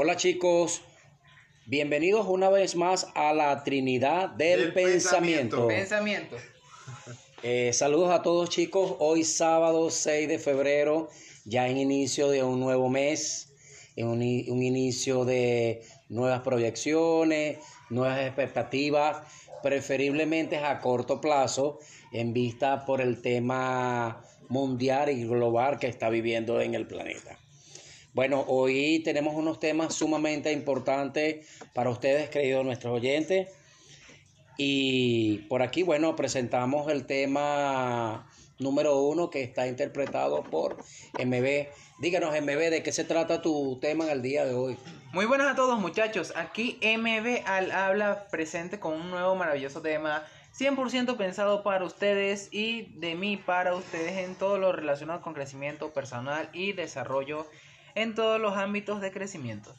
Hola chicos, bienvenidos una vez más a la Trinidad del, Del Pensamiento. pensamiento. Eh, saludos a todos chicos, hoy sábado 6 de febrero, ya en inicio de un nuevo mes, en un, un inicio de nuevas proyecciones, nuevas expectativas, preferiblemente a corto plazo, en vista por el tema mundial y global que está viviendo en el planeta. Bueno, hoy tenemos unos temas sumamente importantes para ustedes, queridos nuestros oyentes. Y por aquí, bueno, presentamos el tema número uno que está interpretado por MB. Díganos, MB, ¿de qué se trata tu tema en el día de hoy? Muy buenas a todos muchachos, aquí MB al habla presente con un nuevo maravilloso tema 100% pensado para ustedes y de mí para ustedes en todo lo relacionado con crecimiento personal y desarrollo en todos los ámbitos de crecimiento.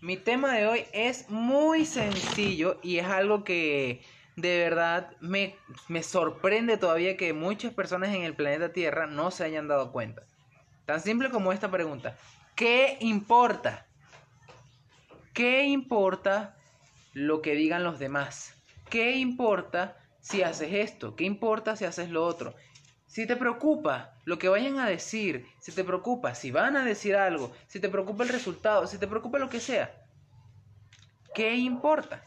Mi tema de hoy es muy sencillo y es algo que de verdad me, me sorprende todavía que muchas personas en el planeta Tierra no se hayan dado cuenta. Tan simple como esta pregunta. ¿Qué importa? ¿Qué importa lo que digan los demás? ¿Qué importa si haces esto? ¿Qué importa si haces lo otro? Si te preocupa lo que vayan a decir, si te preocupa si van a decir algo, si te preocupa el resultado, si te preocupa lo que sea, ¿qué importa?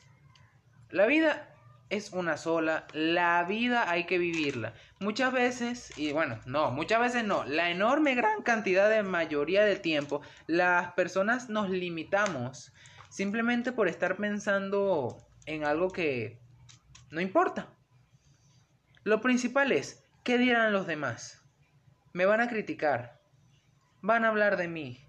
La vida es una sola, la vida hay que vivirla. Muchas veces, y bueno, no, muchas veces no, la enorme gran cantidad de mayoría del tiempo, las personas nos limitamos simplemente por estar pensando en algo que no importa. Lo principal es, ¿qué dirán los demás? Me van a criticar, van a hablar de mí,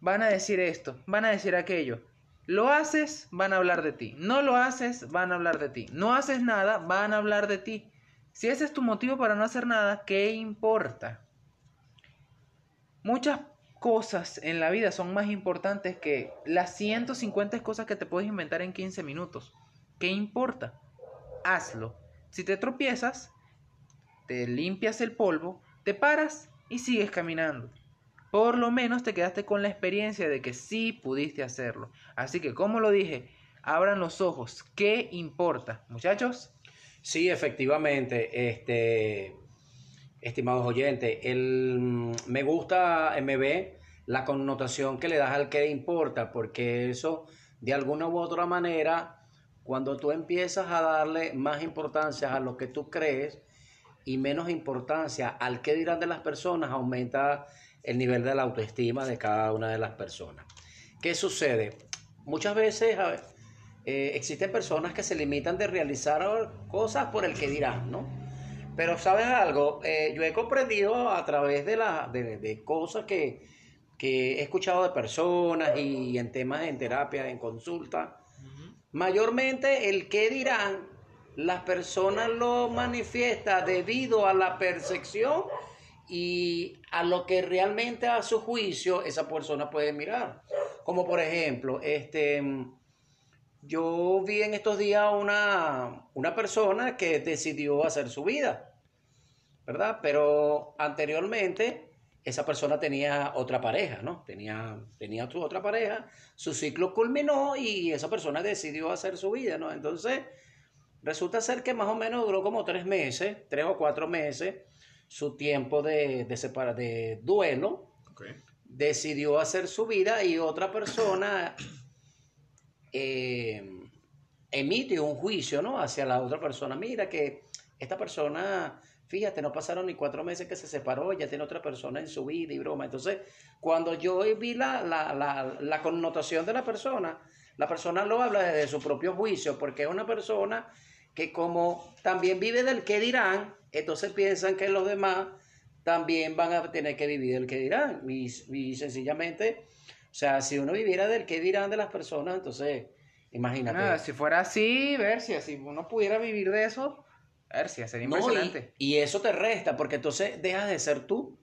van a decir esto, van a decir aquello. Lo haces, van a hablar de ti. No lo haces, van a hablar de ti. No haces nada, van a hablar de ti. Si ese es tu motivo para no hacer nada, ¿qué importa? Muchas cosas en la vida son más importantes que las 150 cosas que te puedes inventar en 15 minutos. ¿Qué importa? Hazlo. Si te tropiezas, te limpias el polvo, te paras y sigues caminando. Por lo menos te quedaste con la experiencia de que sí pudiste hacerlo. Así que, como lo dije, abran los ojos. ¿Qué importa? Muchachos, Sí, efectivamente, este, estimados oyentes, el, me gusta MB la connotación que le das al que importa, porque eso, de alguna u otra manera, cuando tú empiezas a darle más importancia a lo que tú crees y menos importancia al que dirán de las personas, aumenta el nivel de la autoestima de cada una de las personas. ¿Qué sucede? Muchas veces a ver, eh, existen personas que se limitan de realizar cosas por el que dirán, ¿no? Pero sabes algo, Eh, yo he comprendido a través de, la, de, de cosas que, que he escuchado de personas y en temas en terapia, en consulta, mayormente el que dirán, las personas lo manifiestan debido a la percepción y a lo que realmente a su juicio esa persona puede mirar. Como por ejemplo, este, yo vi en estos días una, una persona que decidió hacer su vida, ¿verdad? Pero anteriormente esa persona tenía otra pareja, ¿no? Tenía, tenía otra pareja, su ciclo culminó y esa persona decidió hacer su vida, ¿no? Entonces, resulta ser que más o menos duró como tres meses, tres o cuatro meses, su tiempo de, de, separa- de duelo, decidió hacer su vida y otra persona eh, emite un juicio ¿no? hacia la otra persona. Mira que esta persona, fíjate, no pasaron ni cuatro meses que se separó, ya tiene otra persona en su vida y broma. Entonces, cuando yo vi la, la, la, la connotación de la persona, la persona lo habla desde su propio juicio, porque es una persona que como también vive del que dirán, entonces piensan que los demás también van a tener que vivir del que dirán. Y, y sencillamente, o sea, si uno viviera del que dirán de las personas, entonces, imagínate. nada, si fuera así, Bercia, si uno pudiera vivir de eso, Bercia, sería No, impresionante. y, y eso te resta, porque entonces dejas de ser tú.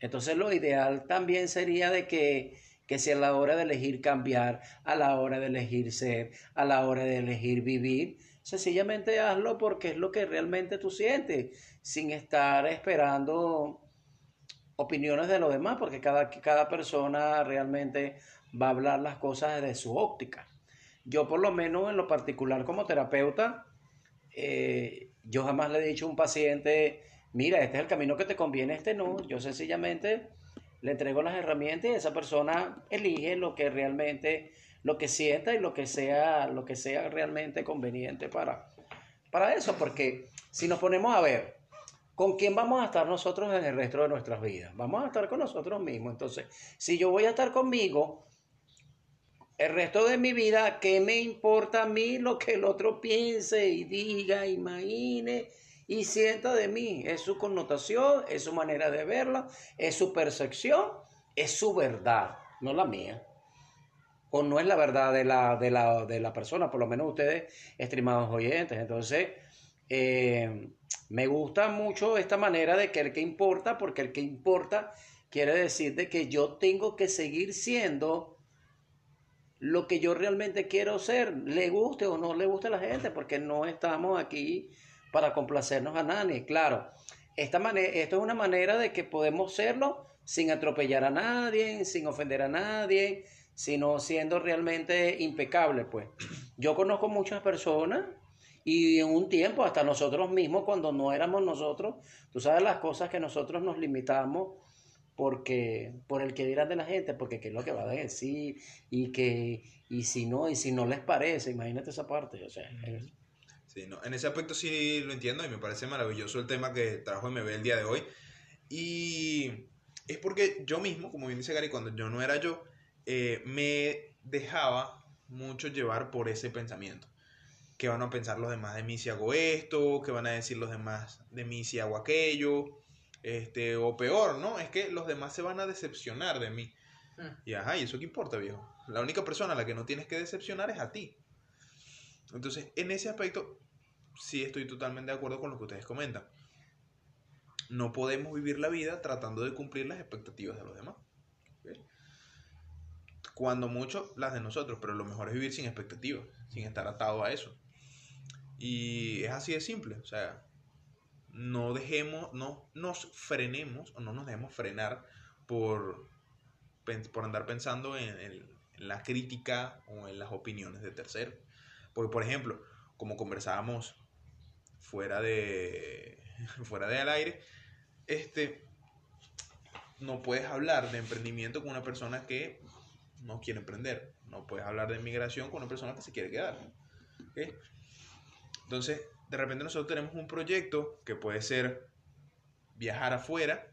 Entonces lo ideal también sería de que, que si a la hora de elegir cambiar, a la hora de elegir ser, a la hora de elegir vivir, sencillamente hazlo porque es lo que realmente tú sientes, sin estar esperando opiniones de los demás, porque cada, cada persona realmente va a hablar las cosas desde su óptica. Yo por lo menos en lo particular como terapeuta, eh, yo jamás le he dicho a un paciente, mira, este es el camino que te conviene, este no. Yo sencillamente le entrego las herramientas y esa persona elige lo que realmente, lo que sienta y lo que sea, lo que sea realmente conveniente para, para eso. Porque si nos ponemos a ver, ¿con quién vamos a estar nosotros en el resto de nuestras vidas? Vamos a estar con nosotros mismos. Entonces, si yo voy a estar conmigo, el resto de mi vida, ¿qué me importa a mí lo que el otro piense y diga, imagine y sienta de mí? Es su connotación, es su manera de verla, es su percepción, es su verdad, no la mía. O no es la verdad de la, de la, de la persona, por lo menos ustedes, estimados oyentes. Entonces, eh, me gusta mucho esta manera de que el que importa, porque el que importa quiere decir de que yo tengo que seguir siendo lo que yo realmente quiero ser, le guste o no le guste a la gente, porque no estamos aquí para complacernos a nadie. Claro, esta esto es una manera de que podemos serlo sin atropellar a nadie, sin ofender a nadie, sino siendo realmente impecable, pues. Yo conozco muchas personas y en un tiempo, hasta nosotros mismos, cuando no éramos nosotros, tú sabes las cosas que nosotros nos limitamos porque por el que dirán de la gente, porque qué es lo que va a decir y que y si no y si no les parece, imagínate esa parte, o sea, sí, no, en ese aspecto sí lo entiendo y me parece maravilloso el tema que trajo MB el día de hoy y es porque yo mismo, como bien dice Gary, cuando yo no era yo, eh, me dejaba mucho llevar por ese pensamiento qué van a pensar los demás de mí si hago esto, qué van a decir los demás de mí si hago aquello, este, o peor, ¿no? Es que los demás se van a decepcionar de mí. Mm. Y ajá, ¿y eso qué importa, viejo? La única persona a la que no tienes que decepcionar es a ti. Entonces, en ese aspecto, sí estoy totalmente de acuerdo con lo que ustedes comentan. No podemos vivir la vida tratando de cumplir las expectativas de los demás. Cuando mucho las de nosotros, pero lo mejor es vivir sin expectativas, sin estar atado a eso. Y es así de simple, o sea, no dejemos, no nos frenemos o no nos dejemos frenar por, por andar pensando en, la crítica o en las opiniones de terceros. Porque, por ejemplo, como conversábamos fuera de fuera del aire, este no puedes hablar de emprendimiento con una persona que no quiere emprender. No puedes hablar de migración con una persona que se quiere quedar. Entonces, de repente nosotros tenemos un proyecto que puede ser viajar afuera,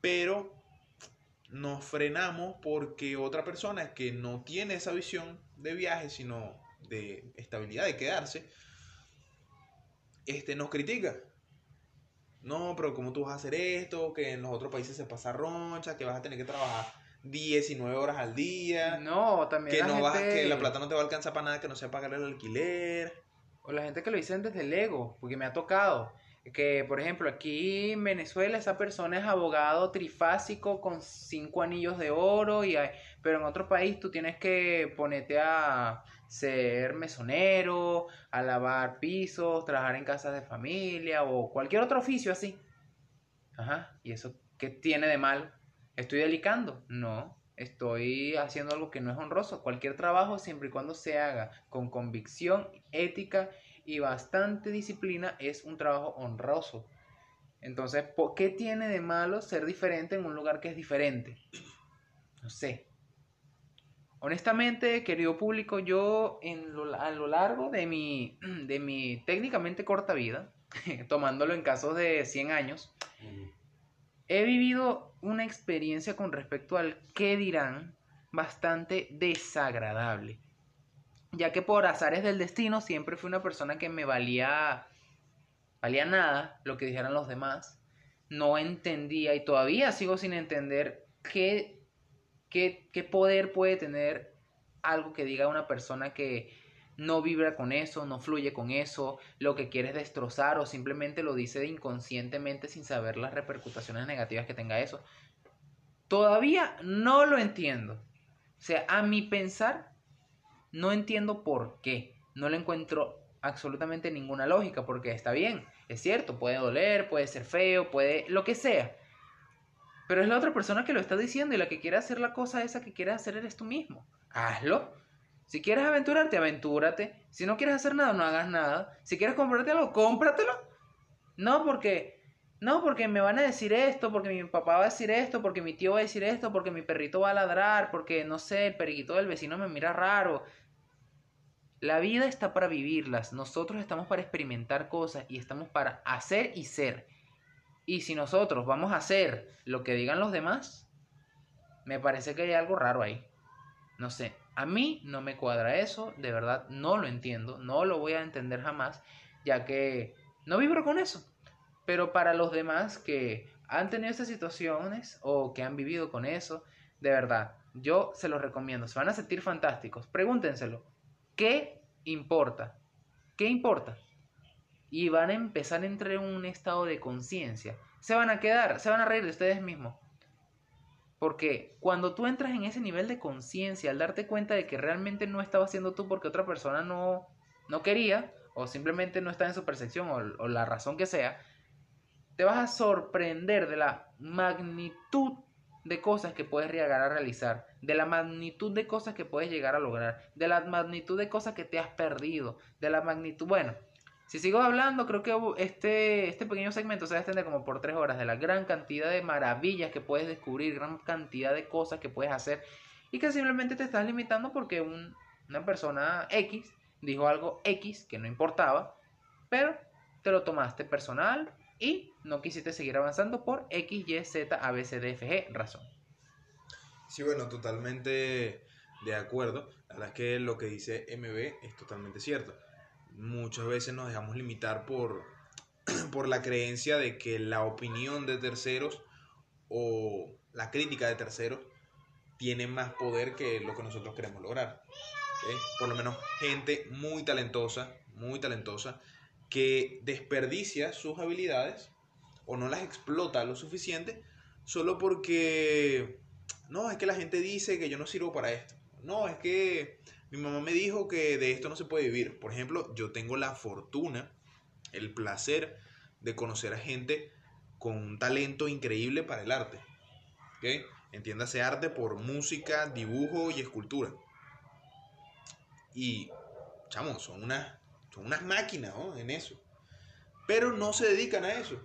pero nos frenamos porque otra persona que no tiene esa visión de viaje, sino de estabilidad, de quedarse, este, nos critica. No, pero ¿cómo tú vas a hacer esto? Que en los otros países se pasa roncha, que vas a tener que trabajar 19 horas al día. No, también. Que, no que la plata no te va a alcanzar para nada, que no sea pagar el alquiler. O la gente que lo dicen desde el ego, porque me ha tocado. Que, por ejemplo, aquí en Venezuela esa persona es abogado trifásico con cinco anillos de oro, y pero en otro país tú tienes que ponerte a ser mesonero, a lavar pisos, trabajar en casas de familia o cualquier otro oficio así. Ajá, ¿y eso qué tiene de mal? ¿Estoy delicando? No, estoy haciendo algo que no es honroso. Cualquier trabajo, siempre y cuando se haga con convicción, ética y bastante disciplina, es un trabajo honroso. Entonces, ¿qué tiene de malo ser diferente en un lugar que es diferente? No sé. Honestamente, querido público, yo en a lo largo de mi, de mi técnicamente corta vida, tomándolo en casos de 100 años, he vivido una experiencia con respecto al qué dirán bastante desagradable. Ya que por azares del destino siempre fui una persona que me valía valía nada lo que dijeran los demás. No entendía y todavía sigo sin entender qué, qué, qué poder puede tener algo que diga una persona que no vibra con eso, no fluye con eso, lo que quiere es destrozar o simplemente lo dice inconscientemente sin saber las repercusiones negativas que tenga eso. Todavía no lo entiendo. O sea, a mi pensar, no entiendo por qué. No le encuentro absolutamente ninguna lógica, porque está bien, es cierto, puede doler, puede ser feo, puede lo que sea. Pero es la otra persona que lo está diciendo y la que quiere hacer la cosa esa que quieres hacer eres tú mismo. Hazlo. Si quieres aventurarte, aventúrate. Si no quieres hacer nada, no hagas nada. Si quieres comprarte algo, cómpratelo. No porque no, porque me van a decir esto, porque mi papá va a decir esto, porque mi tío va a decir esto, porque mi perrito va a ladrar, porque no sé, el periquito del vecino me mira raro. La vida está para vivirlas, nosotros estamos para experimentar cosas y estamos para hacer y ser. Y si nosotros vamos a hacer lo que digan los demás, me parece que hay algo raro ahí. No sé, a mí no me cuadra eso, de verdad no lo entiendo, no lo voy a entender jamás, ya que no vibro con eso. Pero para los demás que han tenido estas situaciones o que han vivido con eso, de verdad, yo se los recomiendo. Se van a sentir fantásticos. Pregúntenselo. ¿Qué importa? ¿Qué importa? Y van a empezar a entrar en un estado de conciencia. Se van a quedar, se van a reír de ustedes mismos. Porque cuando tú entras en ese nivel de conciencia, al darte cuenta de que realmente no estaba haciendo tú porque otra persona no, no quería, o simplemente no está en su percepción, o, la razón que sea, te vas a sorprender de la magnitud de cosas que puedes llegar a realizar, de la magnitud de cosas que puedes llegar a lograr, de la magnitud de cosas que te has perdido, de la magnitud, bueno, si sigo hablando, creo que este, este pequeño segmento se va a extender como por tres horas de la gran cantidad de maravillas que puedes descubrir, gran cantidad de cosas que puedes hacer y que simplemente te estás limitando porque una persona X dijo algo X que no importaba, pero te lo tomaste personal y no quisiste seguir avanzando por X, Y, Z, A, B, C, D, F, G razón. Sí, bueno, totalmente de acuerdo. La verdad es que lo que dice MB es totalmente cierto. Muchas veces nos dejamos limitar por, por la creencia de que la opinión de terceros o la crítica de terceros tiene más poder que lo que nosotros queremos lograr. Por lo menos gente muy talentosa, muy talentosa, que desperdicia sus habilidades o no las explota lo suficiente solo porque no, es que la gente dice que yo no sirvo para esto. No, es que mi mamá me dijo que de esto no se puede vivir. Por ejemplo, yo tengo la fortuna, el placer de conocer a gente con un talento increíble para el arte. ¿okay? Entiéndase arte por música, dibujo y escultura. Y, chamos, son unas son unas máquinas en eso. Pero no se dedican a eso.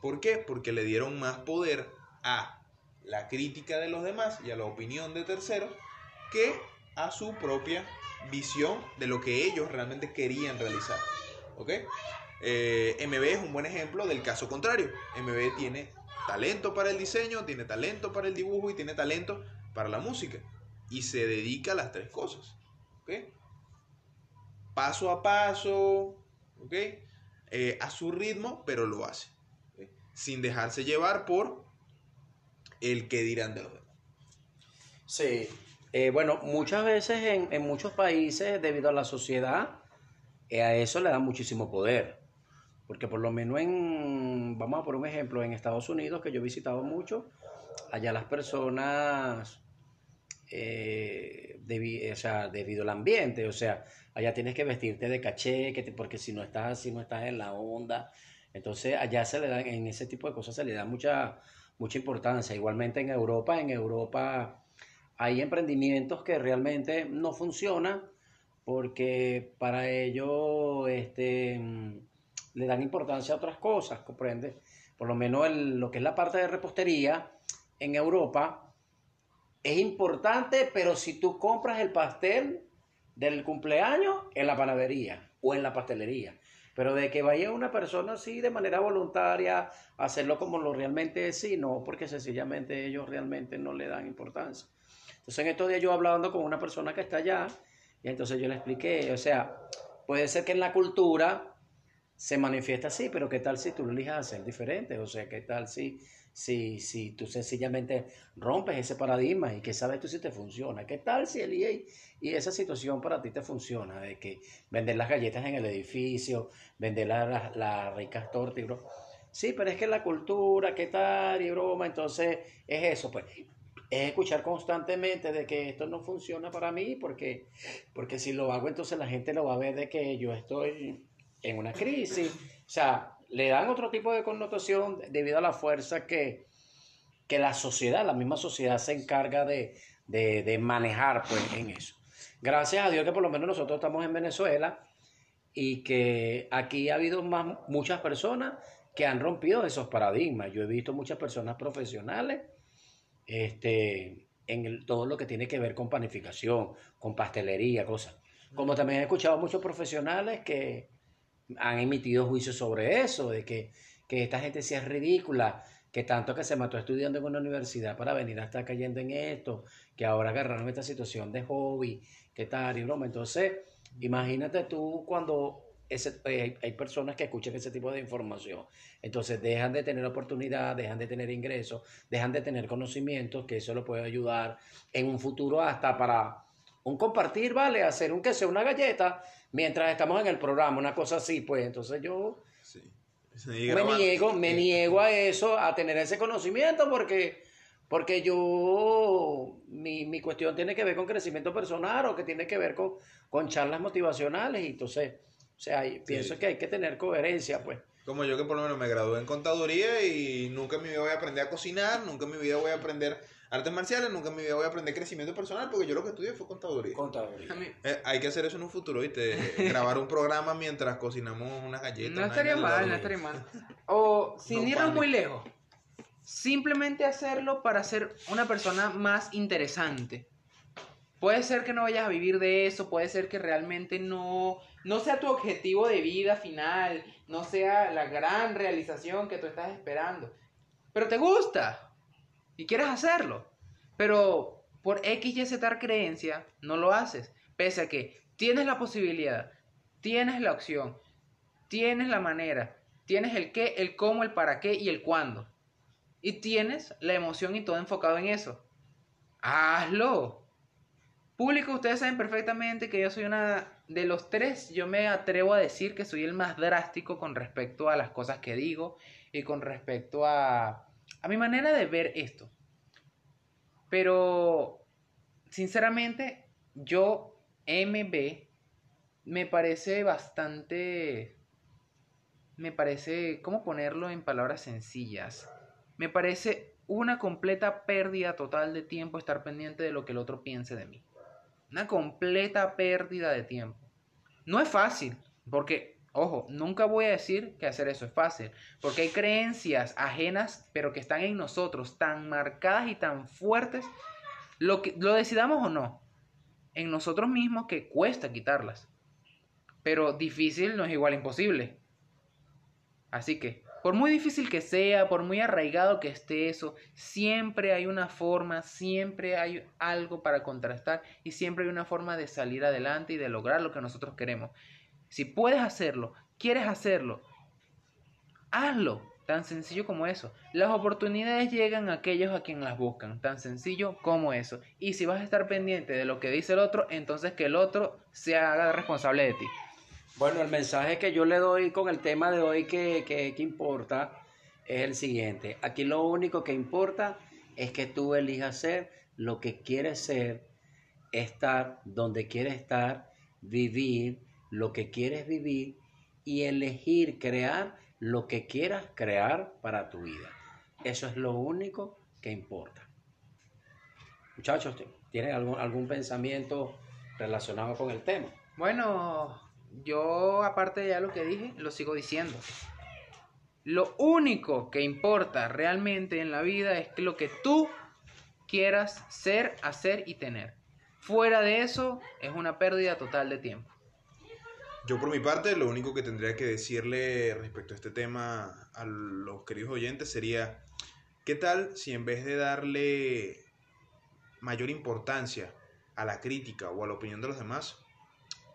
¿Por qué? Porque le dieron más poder a la crítica de los demás y a la opinión de terceros que a su propia visión de lo que ellos realmente querían realizar. ¿Ok? Eh, MB es un buen ejemplo del caso contrario. MB tiene talento para el diseño, tiene talento para el dibujo y tiene talento para la música. Y se dedica a las tres cosas. ¿Ok? paso a paso, ¿ok? Eh, a su ritmo, pero lo hace. Sin dejarse llevar por el que dirán de los demás. Sí, eh, bueno, muchas veces en, muchos países, debido a la sociedad, eh, a eso le da muchísimo poder. Porque por lo menos en, vamos a por un ejemplo, en Estados Unidos, que yo he visitado mucho, allá las personas, o sea, debido al ambiente, o sea, allá tienes que vestirte de caché, que porque si no estás así, no estás en la onda. Entonces, allá se le da, en ese tipo de cosas se le da mucha, mucha importancia. Igualmente en Europa, en Europa hay emprendimientos que realmente no funcionan porque para ello este, le dan importancia a otras cosas, ¿comprende? Por lo menos lo que es la parte de repostería en Europa es importante, pero si tú compras el pastel del cumpleaños en la panadería o en la pastelería. Pero de que vaya una persona así de manera voluntaria a hacerlo como lo realmente es, sí, no, porque sencillamente ellos realmente no le dan importancia. Entonces en estos días yo hablando con una persona que está allá y entonces yo le expliqué, o sea, puede ser que en la cultura se manifiesta así, pero ¿qué tal si tú lo elijas hacer diferente? O sea, ¿qué tal si si, si tú sencillamente rompes ese paradigma y que sabes tú si te funciona. ¿Qué tal si el EA y esa situación para ti te funciona? De que vender las galletas en el edificio, vender las la ricas tortas y bro. Sí, pero es que la cultura, ¿qué tal? Y broma, entonces es eso, pues. Es escuchar constantemente de que esto no funciona para mí, porque, porque si lo hago, entonces la gente lo va a ver de que yo estoy en una crisis. O sea, le dan otro tipo de connotación debido a la fuerza que, que la sociedad, la misma sociedad se encarga de, de, de manejar pues, en eso. Gracias a Dios que por lo menos nosotros estamos en Venezuela y que aquí ha habido más, muchas personas que han rompido esos paradigmas. Yo he visto muchas personas profesionales este, en todo lo que tiene que ver con panificación, con pastelería, cosas. Como también he escuchado muchos profesionales que han emitido juicios sobre eso, de que, que esta gente sí es ridícula, que tanto que se mató estudiando en una universidad para venir a estar cayendo en esto, que ahora agarraron esta situación de hobby, que tal y broma. Entonces, imagínate tú cuando ese, eh, hay, hay personas que escuchan ese tipo de información. Entonces dejan de tener oportunidad, dejan de tener ingresos, dejan de tener conocimientos, que eso lo puede ayudar en un futuro hasta para un compartir, ¿vale? Hacer un que sea una galleta mientras estamos en el programa, una cosa así, pues entonces yo Sí. Me niego, me niego a eso, a tener ese conocimiento porque, porque yo, mi, mi cuestión tiene que ver con crecimiento personal o que tiene que ver con, con charlas motivacionales y entonces, sea, y pienso que hay que tener coherencia, pues. Como yo que por lo menos me gradué en contaduría y nunca en mi vida voy a aprender a cocinar, nunca en mi vida voy a aprender artes marciales, nunca en mi vida voy a aprender crecimiento personal porque yo lo que estudié fue contaduría. A mí- Eh, hay que hacer eso en un futuro, ¿viste? Grabar un programa mientras cocinamos unas galletas. No una estaría mal, no estaría mal. O sin No irnos muy lejos. Simplemente hacerlo para ser una persona más interesante. Puede ser que no vayas a vivir de eso, puede ser que realmente no, no sea tu objetivo de vida final, no sea la gran realización que tú estás esperando. Pero te gusta y quieres hacerlo. Pero por X, Y, Z creencia no lo haces. Pese a que tienes la posibilidad, tienes la opción, tienes la manera, tienes el qué, el cómo, el para qué y el cuándo. Y tienes la emoción y todo enfocado en eso. Hazlo. Público, ustedes saben perfectamente que yo soy una de los tres, yo me atrevo a decir que soy el más drástico con respecto a las cosas que digo y con respecto a, a mi manera de ver esto. Pero, sinceramente, yo, MB, me parece bastante... Me parece, ¿cómo ponerlo en palabras sencillas? Me parece una completa pérdida total de tiempo estar pendiente de lo que el otro piense de mí. Una completa pérdida de tiempo. No es fácil, porque, ojo, nunca voy a decir que hacer eso es fácil, porque hay creencias ajenas, pero que están en nosotros, tan marcadas y tan fuertes, lo, que, lo decidamos o no, en nosotros mismos que cuesta quitarlas. Pero difícil no es igual imposible. Así que, por muy difícil que sea, por muy arraigado que esté eso, siempre hay una forma, siempre hay algo para contrastar y siempre hay una forma de salir adelante y de lograr lo que nosotros queremos. Si puedes hacerlo, quieres hacerlo, hazlo. Tan sencillo como eso. Las oportunidades llegan a aquellos a quienes las buscan. Tan sencillo como eso. Y si vas a estar pendiente de lo que dice el otro, entonces que el otro se haga responsable de ti. Bueno, el mensaje que yo le doy con el tema de hoy que, que, importa es el siguiente. Aquí lo único que importa es que tú elijas ser lo que quieres ser, estar donde quieres estar, vivir lo que quieres vivir y elegir crear lo que quieras crear para tu vida. Eso es lo único que importa. Muchachos, ¿tienen algún, algún pensamiento relacionado con el tema? Bueno, yo aparte de ya lo que dije, lo sigo diciendo. Lo único que importa realmente en la vida es lo que tú quieras ser, hacer y tener. Fuera de eso es una pérdida total de tiempo. Yo por mi parte, lo único que tendría que decirle respecto a este tema a los queridos oyentes sería, ¿qué tal si en vez de darle mayor importancia a la crítica o a la opinión de los demás,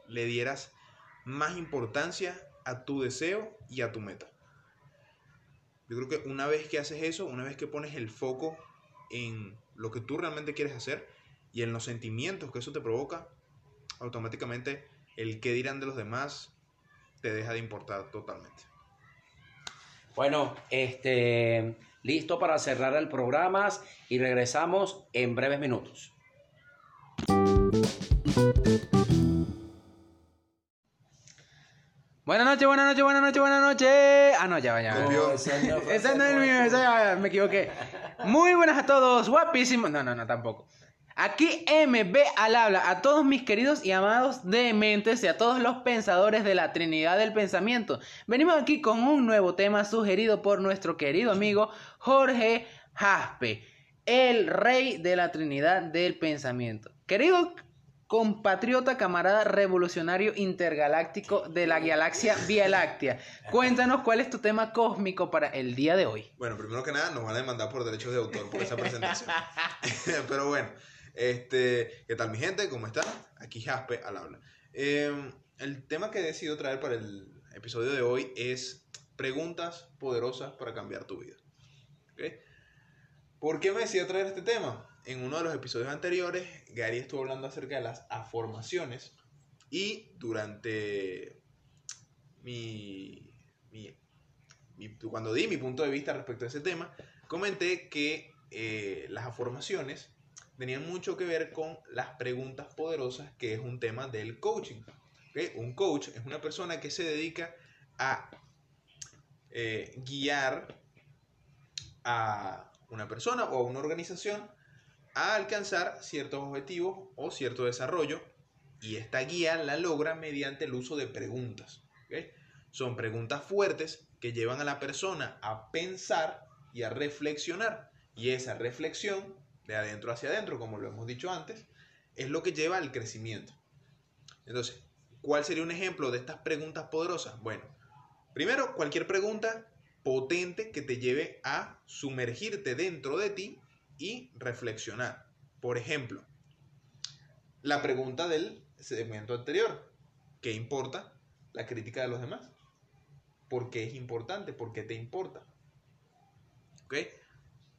le dieras más importancia a tu deseo y a tu meta? Yo creo que una vez que haces eso, una vez que pones el foco en lo que tú realmente quieres hacer y en los sentimientos que eso te provoca, automáticamente el qué dirán de los demás te deja de importar totalmente. Bueno, este, listo para cerrar el programa y regresamos en breves minutos. Buenas noches, buenas noches, buenas noches, buenas noches. Ah, no, ya va, ya va. No Ese no es el mío, ese ya, me equivoqué. Muy buenas a todos, guapísimos. No, no, no, tampoco. Aquí MB al habla a todos mis queridos y amados dementes y a todos los pensadores de la Trinidad del Pensamiento. Venimos aquí con un nuevo tema sugerido por nuestro querido amigo Jorge Jaspe, el rey de la Trinidad del Pensamiento. Querido compatriota, camarada revolucionario intergaláctico de la galaxia Vía Láctea, cuéntanos cuál es tu tema cósmico para el día de hoy. Bueno, primero que nada, nos van a demandar por derechos de autor por esa presentación. Pero bueno, este, ¿qué tal mi gente? ¿Cómo están? Aquí Jaspe al habla. Eh, el tema que he decidido traer para el episodio de hoy es preguntas poderosas para cambiar tu vida. ¿Por qué me decidí traer este tema? En uno de los episodios anteriores, Gary estuvo hablando acerca de las afirmaciones y durante mi, mi- cuando di mi punto de vista respecto a ese tema, comenté que eh, las afirmaciones tenían mucho que ver con las preguntas poderosas, que es un tema del coaching. ¿ok? Un coach es una persona que se dedica a eh, guiar a una persona o a una organización a alcanzar ciertos objetivos o cierto desarrollo y esta guía la logra mediante el uso de preguntas. Son preguntas fuertes que llevan a la persona a pensar y a reflexionar y esa reflexión de adentro hacia adentro, como lo hemos dicho antes, es lo que lleva al crecimiento. Entonces, ¿cuál sería un ejemplo de estas preguntas poderosas? Bueno, primero, cualquier pregunta potente que te lleve a sumergirte dentro de ti y reflexionar. Por ejemplo, la pregunta del segmento anterior, ¿qué importa la crítica de los demás? ¿Por qué es importante? ¿Por qué te importa? ¿Ok?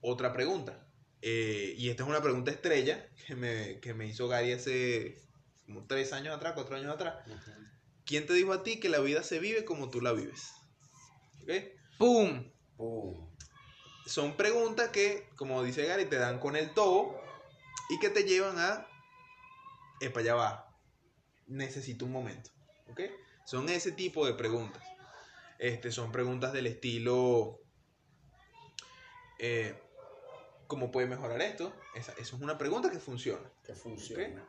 Otra pregunta, eh, y esta es una pregunta estrella que me, que me hizo Gary hace como tres años atrás, cuatro años atrás. ¿Quién te dijo a ti que la vida se vive como tú la vives? ¿Ok? ¡Pum! Pum. Son preguntas que, como dice Gary, te dan con el todo y que te llevan a, epa, allá va, necesito un momento, ¿ok? Son ese tipo de preguntas. Este, son preguntas del estilo, eh, ¿cómo puede mejorar esto? Esa, eso es una pregunta que funciona. Que funciona.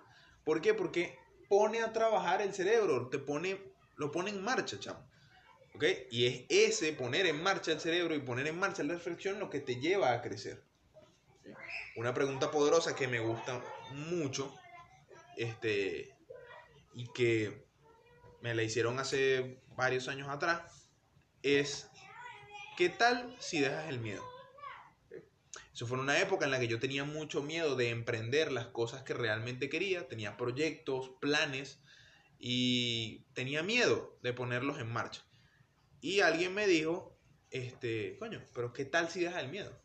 ¿Por qué? Porque pone a trabajar el cerebro, te pone, lo pone en marcha, chamo. ¿Ok? Y es ese poner en marcha el cerebro y poner en marcha la reflexión lo que te lleva a crecer. Una pregunta poderosa que me gusta mucho, este, y que me la hicieron hace varios años atrás, es, ¿qué tal si dejas el miedo? Eso fue una época en la que yo tenía mucho miedo de emprender las cosas que realmente quería, tenía proyectos, planes y tenía miedo de ponerlos en marcha. Y alguien me dijo, este, coño, pero ¿qué tal si dejas el miedo?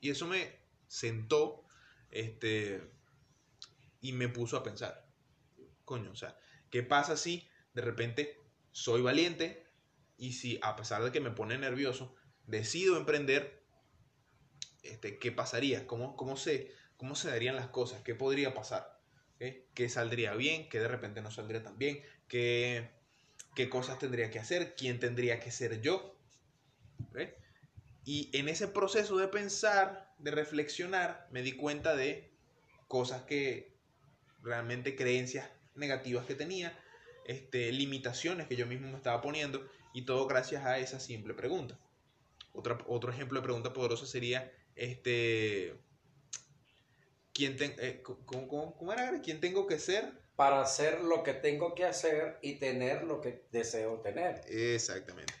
Y eso me sentó, este, y me puso a pensar, coño, o sea, ¿qué pasa si de repente soy valiente y si a pesar de que me pone nervioso, decido emprender, este, ¿qué pasaría? ¿Cómo, cómo, se, ¿Cómo se darían las cosas? ¿Qué podría pasar? ¿Eh? ¿Qué saldría bien? ¿Qué de repente no saldría tan bien? ¿Qué, qué cosas tendría que hacer? ¿Quién tendría que ser yo? Y en ese proceso de pensar, de reflexionar, me di cuenta de cosas que realmente creencias negativas que tenía, este, limitaciones que yo mismo me estaba poniendo y todo gracias a esa simple pregunta. Otra, otro ejemplo de pregunta poderosa sería, este, ¿quién te- eh, ¿cómo, cómo- era? ¿Quién tengo que ser? Para hacer lo que tengo que hacer y tener lo que deseo tener. Exactamente.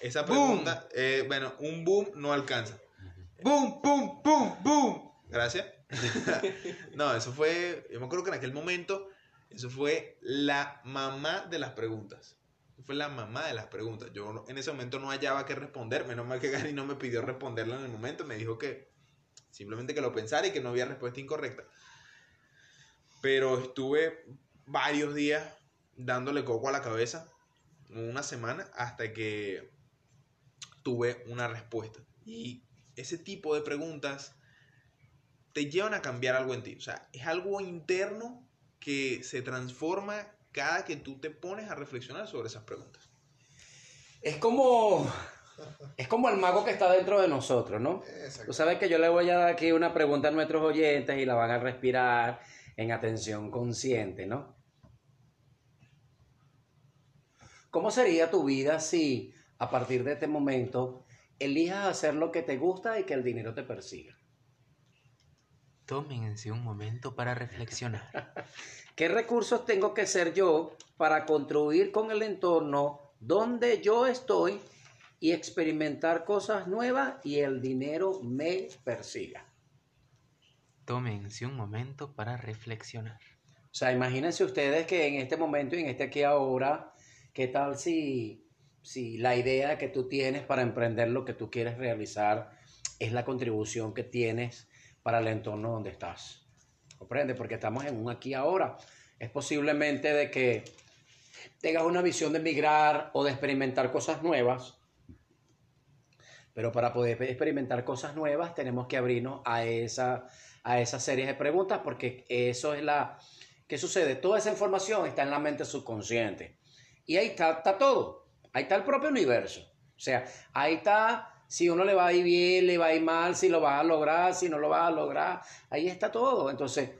Esa Boom. pregunta, eh, bueno, un boom no alcanza. ¡Bum, bum, bum, bum! Gracias. no, eso fue, yo me acuerdo que en aquel momento, eso fue la mamá de las preguntas. Fue la mamá de las preguntas. Yo en ese momento no hallaba qué responder. Menos mal que Gary no me pidió responderla en el momento. Me dijo que simplemente que lo pensara y que no había respuesta incorrecta. Pero estuve varios días dándole coco a la cabeza, una semana, hasta que tuve una respuesta. Y ese tipo de preguntas te llevan a cambiar algo en ti. O sea, es algo interno que se transforma cada que tú te pones a reflexionar sobre esas preguntas. Es como, Es como el mago que está dentro de nosotros, ¿no? Tú sabes que yo le voy a dar aquí una pregunta a nuestros oyentes y la van a respirar en atención consciente, ¿no? ¿Cómo sería tu vida si a partir de este momento elijas hacer lo que te gusta y que el dinero te persiga? Tómense un momento para reflexionar. ¿Qué recursos tengo que ser yo para contribuir con el entorno donde yo estoy y experimentar cosas nuevas y el dinero me persiga? Tómense un momento para reflexionar. O sea, imagínense ustedes que en este momento y en este aquí ahora, ¿qué tal si, si la idea que tú tienes para emprender lo que tú quieres realizar es la contribución que tienes para el entorno donde estás? ¿Comprende? Porque estamos en un aquí ahora. Es posiblemente de que tengas una visión de emigrar o de experimentar cosas nuevas. Pero para poder experimentar cosas nuevas tenemos que abrirnos a esa, a esa serie de preguntas porque eso es la... ¿Qué sucede? Toda esa información está en la mente subconsciente. Y ahí está, está todo. Ahí está el propio universo. O sea, ahí está si uno le va a ir bien, le va a ir mal, si lo vas a lograr, si no lo vas a lograr. Ahí está todo. Entonces,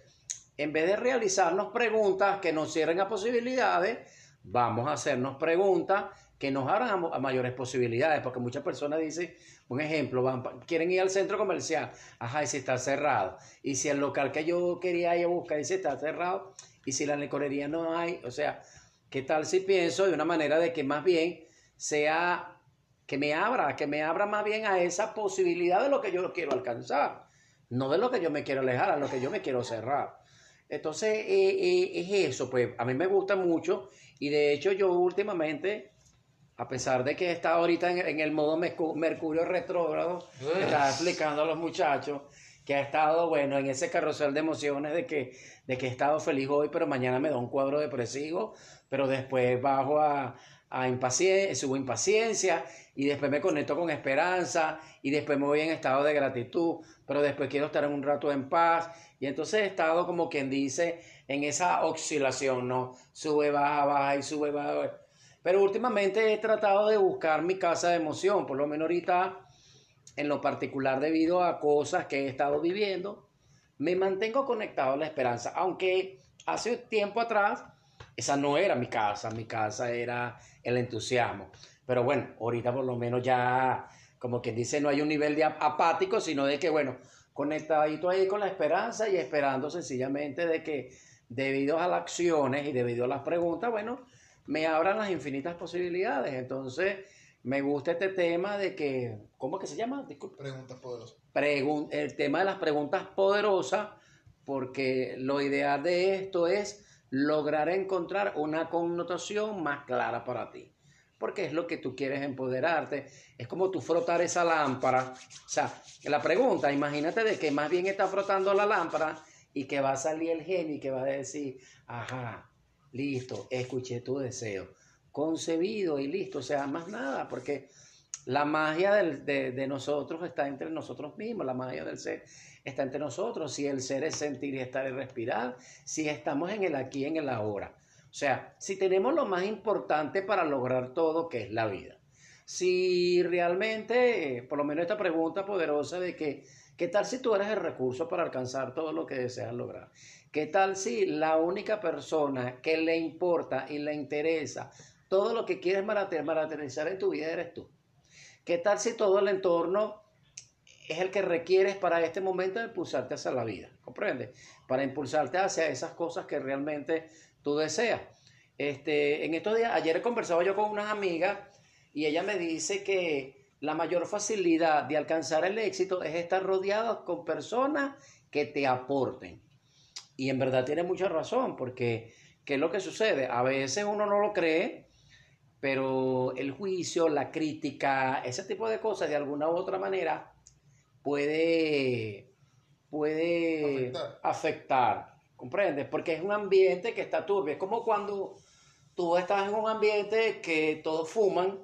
en vez de realizarnos preguntas que nos cierren a posibilidades, vamos a hacernos preguntas que nos abran a, mayores posibilidades, porque muchas personas dicen, un ejemplo, van, quieren ir al centro comercial, ajá, y si está cerrado, y si el local que yo quería ir a buscar, y está cerrado, y si la licorería no hay, o sea, ¿qué tal si pienso de una manera de que más bien sea, que me abra, que me abra más bien a esa posibilidad de lo que yo quiero alcanzar, no de lo que yo me quiero alejar, a lo que yo me quiero cerrar. Entonces, eh, eh, es eso, pues a mí me gusta mucho y de hecho yo últimamente, a pesar de que estado ahorita en, en el modo Mercu- Mercurio retrógrado, estaba explicando a los muchachos que ha estado, bueno, en ese carrusel de emociones de que, de que he estado feliz hoy, pero mañana me da un cuadro depresivo, pero después bajo a, impaciencia, subo impaciencia y después me conecto con esperanza y después me voy en estado de gratitud, pero después quiero estar un rato en paz y entonces he estado como quien dice en esa oscilación, ¿no? Sube, baja, baja y sube, baja. Pero últimamente he tratado de buscar mi casa de emoción, por lo menos ahorita en lo particular debido a cosas que he estado viviendo, me mantengo conectado a la esperanza, aunque hace tiempo atrás esa no era mi casa, mi casa era el entusiasmo. Pero bueno, ahorita por lo menos ya, como quien dice, no hay un nivel de ap- apático, sino de que, bueno, conectadito ahí con la esperanza y esperando sencillamente de que debido a las acciones y debido a las preguntas, bueno, me abran las infinitas posibilidades. Entonces, me gusta este tema de que, ¿cómo es que se llama? Disculpa Preguntas poderosas. pregun- el tema de las preguntas poderosas, porque lo ideal de esto es lograr encontrar una connotación más clara para ti. Porque es lo que tú quieres empoderarte. Es como tú frotar esa lámpara. O sea, la pregunta, imagínate de que más bien está frotando la lámpara y que va a salir el genio y que va a decir, ajá, listo, escuché tu deseo. Concebido y listo. O sea, más nada, porque la magia de, nosotros está entre nosotros mismos, la magia del ser está entre nosotros. Si el ser es sentir y estar y respirar, si estamos en el aquí, en el ahora. O sea, si tenemos lo más importante para lograr todo, que es la vida. Si realmente, eh, por lo menos esta pregunta poderosa de que, ¿qué tal si tú eres el recurso para alcanzar todo lo que deseas lograr? ¿Qué tal si la única persona que le importa y le interesa todo lo que quieres materializar en tu vida eres tú? ¿Qué tal si todo el entorno es el que requieres para este momento de impulsarte hacia la vida? ¿Comprendes? Para impulsarte hacia esas cosas que realmente tú deseas. Este, en estos días, ayer conversaba yo con unas amigas y ella me dice que la mayor facilidad de alcanzar el éxito es estar rodeado con personas que te aporten. Y en verdad tiene mucha razón, porque ¿qué es lo que sucede? A veces uno no lo cree, pero el juicio, la crítica, ese tipo de cosas de alguna u otra manera puede, puede Afectar. afectar, ¿comprendes? Porque es un ambiente que está turbio, es como cuando tú estás en un ambiente que todos fuman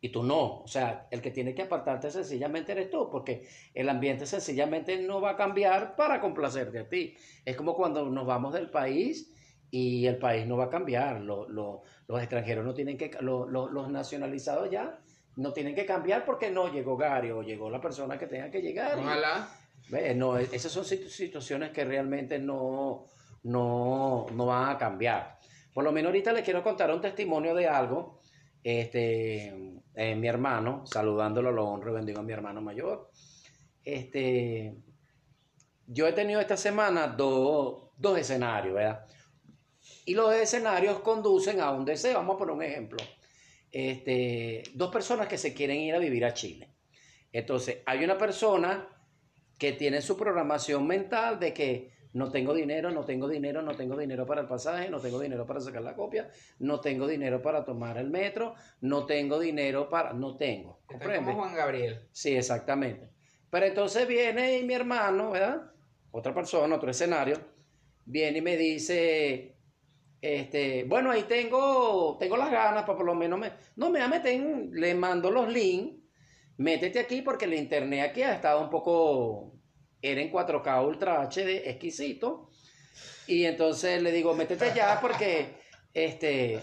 y tú no, o sea, el que tiene que apartarte sencillamente eres tú, porque el ambiente sencillamente no va a cambiar para complacerte a ti. Es como cuando nos vamos del país y el país no va a cambiar, lo- lo- los extranjeros no tienen que, lo- lo- los nacionalizados ya no tienen que cambiar porque no llegó Gary o llegó la persona que tenga que llegar. y- Ojalá. No, e- esas son situ- situaciones que realmente no, no, no van a cambiar. Por lo menos ahorita les quiero contar un testimonio de algo. Este, eh, mi hermano, saludándolo, lo honro y bendigo a mi hermano mayor. Este, yo he tenido esta semana dos, dos escenarios, ¿verdad? Y los escenarios conducen a un deseo. Vamos a poner un ejemplo. Este, dos personas que se quieren ir a vivir a Chile. Entonces, hay una persona que tiene su programación mental de que no tengo dinero, no tengo dinero, no tengo dinero para el pasaje, no tengo dinero para sacar la copia, no tengo dinero para tomar el metro, no tengo dinero para... No tengo. ¿Comprende? como Juan Gabriel. Sí, exactamente. Pero entonces viene y mi hermano, ¿verdad? Otra persona, otro escenario, viene y me dice, este, bueno, ahí tengo, tengo las ganas para por lo menos me, no me meten, le mando los links, métete aquí porque el internet aquí ha estado un poco, era en 4K Ultra HD, exquisito, y entonces le digo, métete allá porque, este,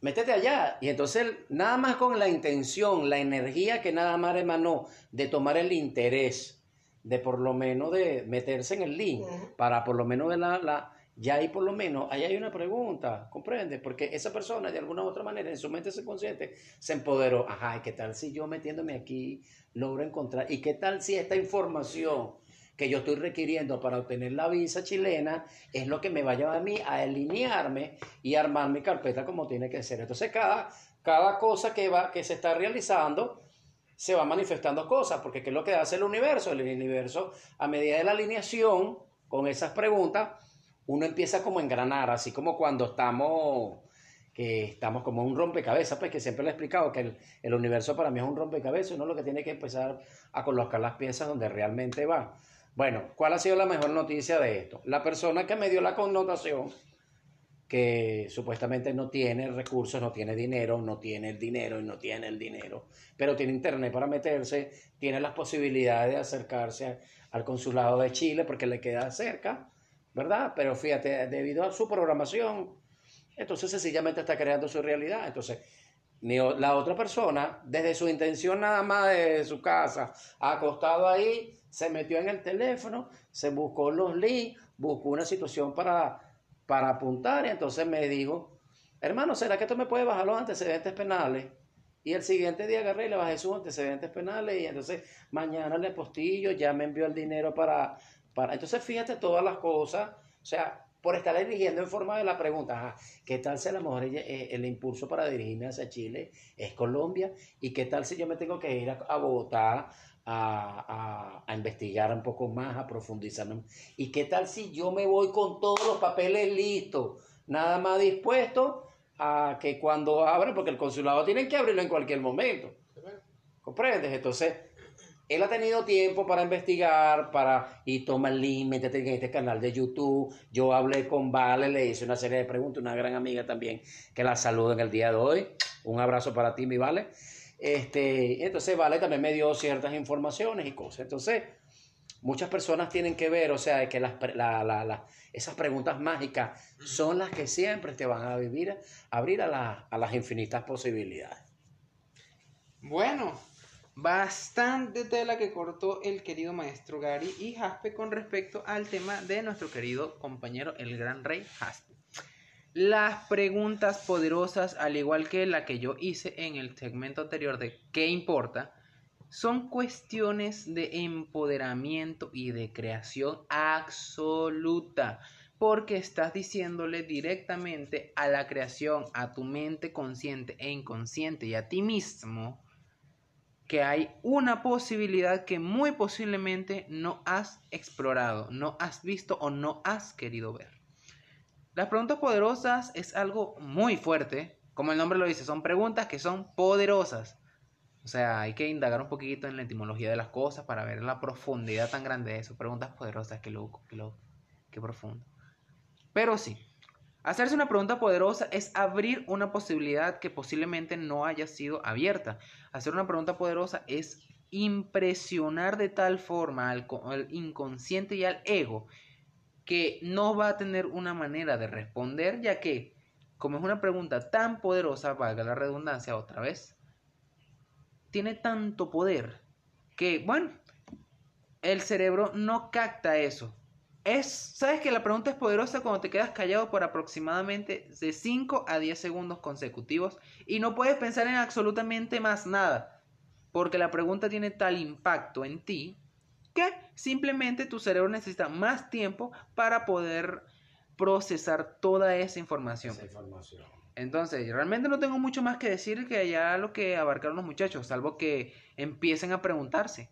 métete allá. Y entonces, nada más con la intención, la energía que nada más emanó de tomar el interés, de por lo menos de meterse en el link, para por lo menos la, la- ya ahí por lo menos, ahí hay una pregunta, ¿comprende? Porque esa persona de alguna u otra manera en su mente subconsciente se empoderó. Ajá, ¿y qué tal si yo metiéndome aquí logro encontrar? ¿Y qué tal si esta información que yo estoy requiriendo para obtener la visa chilena es lo que me va a a mí a alinearme y armar mi carpeta como tiene que ser? Entonces, cada, cada cosa que, va, que se está realizando se va manifestando cosas, porque ¿qué es lo que hace el universo? El universo, a medida de la alineación con esas preguntas, uno empieza como a engranar, así como cuando estamos, que estamos como un rompecabezas, pues que siempre le he explicado que el, el universo para mí es un rompecabezas, uno lo que tiene que empezar a colocar las piezas donde realmente va. Bueno, ¿cuál ha sido la mejor noticia de esto? La persona que me dio la connotación, que supuestamente no tiene recursos, no tiene dinero, no tiene el dinero y no tiene el dinero, pero tiene internet para meterse, tiene las posibilidades de acercarse al consulado de Chile porque le queda cerca, ¿verdad? Pero fíjate, debido a su programación, entonces sencillamente está creando su realidad. Entonces, la otra persona, desde su intención nada más de su casa, acostado ahí, se metió en el teléfono, se buscó los links, buscó una situación para, para apuntar y entonces me dijo, hermano, ¿será que tú me puedes bajar los antecedentes penales? Y el siguiente día agarré y le bajé sus antecedentes penales y entonces mañana le postillo, ya me envió el dinero para, para... Entonces fíjate todas las cosas, o sea, por estar eligiendo en forma de la pregunta, ajá, ¿qué tal si a lo mejor ella- eh, el impulso para dirigirme hacia Chile es Colombia? ¿Y qué tal si yo me tengo que ir a, a Bogotá a, a- a investigar un poco más, a profundizar? ¿Y qué tal si yo me voy con todos los papeles listos, nada más dispuesto a que cuando abran, porque el consulado tienen que abrirlo en cualquier momento? ¿Comprendes? Entonces, él ha tenido tiempo para investigar, para, y toma el link, métete en este canal de YouTube. Yo hablé con Vale, le hice una serie de preguntas, una gran amiga también, que la saludo en el día de hoy. Un abrazo para ti, mi Vale. Este, entonces, Vale también me dio ciertas informaciones y cosas. Entonces, muchas personas tienen que ver, o sea, que las, esas preguntas mágicas son las que siempre te van a vivir, abrir a, a las infinitas posibilidades. Bueno, bastante tela que cortó el querido maestro Gary y Jaspe con respecto al tema de nuestro querido compañero el gran rey Jaspe. Las preguntas poderosas, al igual que la que yo hice en el segmento anterior de ¿qué importa? Son cuestiones de empoderamiento y de creación absoluta, porque estás diciéndole directamente a la creación, a tu mente consciente e inconsciente y a ti mismo, que hay una posibilidad que muy posiblemente no has explorado, no has visto o no has querido ver. Las preguntas poderosas es algo muy fuerte, como el nombre lo dice, son preguntas que son poderosas. O sea, hay que indagar un poquito en la etimología de las cosas para ver la profundidad tan grande de eso. Preguntas poderosas, qué loco, qué loco, qué profundo. Pero sí, hacerse una pregunta poderosa es abrir una posibilidad que posiblemente no haya sido abierta. Hacer una pregunta poderosa es impresionar de tal forma al, co- al inconsciente y al ego que no va a tener una manera de responder, ya que como es una pregunta tan poderosa, valga la redundancia otra vez, tiene tanto poder que, bueno, el cerebro no capta eso. Es, sabes que la pregunta es poderosa cuando te quedas callado por aproximadamente de 5 a 10 segundos consecutivos y no puedes pensar en absolutamente más nada, porque la pregunta tiene tal impacto en ti que simplemente tu cerebro necesita más tiempo para poder procesar toda esa información. Esa información. Entonces, realmente no tengo mucho más que decir que allá lo que abarcaron los muchachos, salvo que empiecen a preguntarse.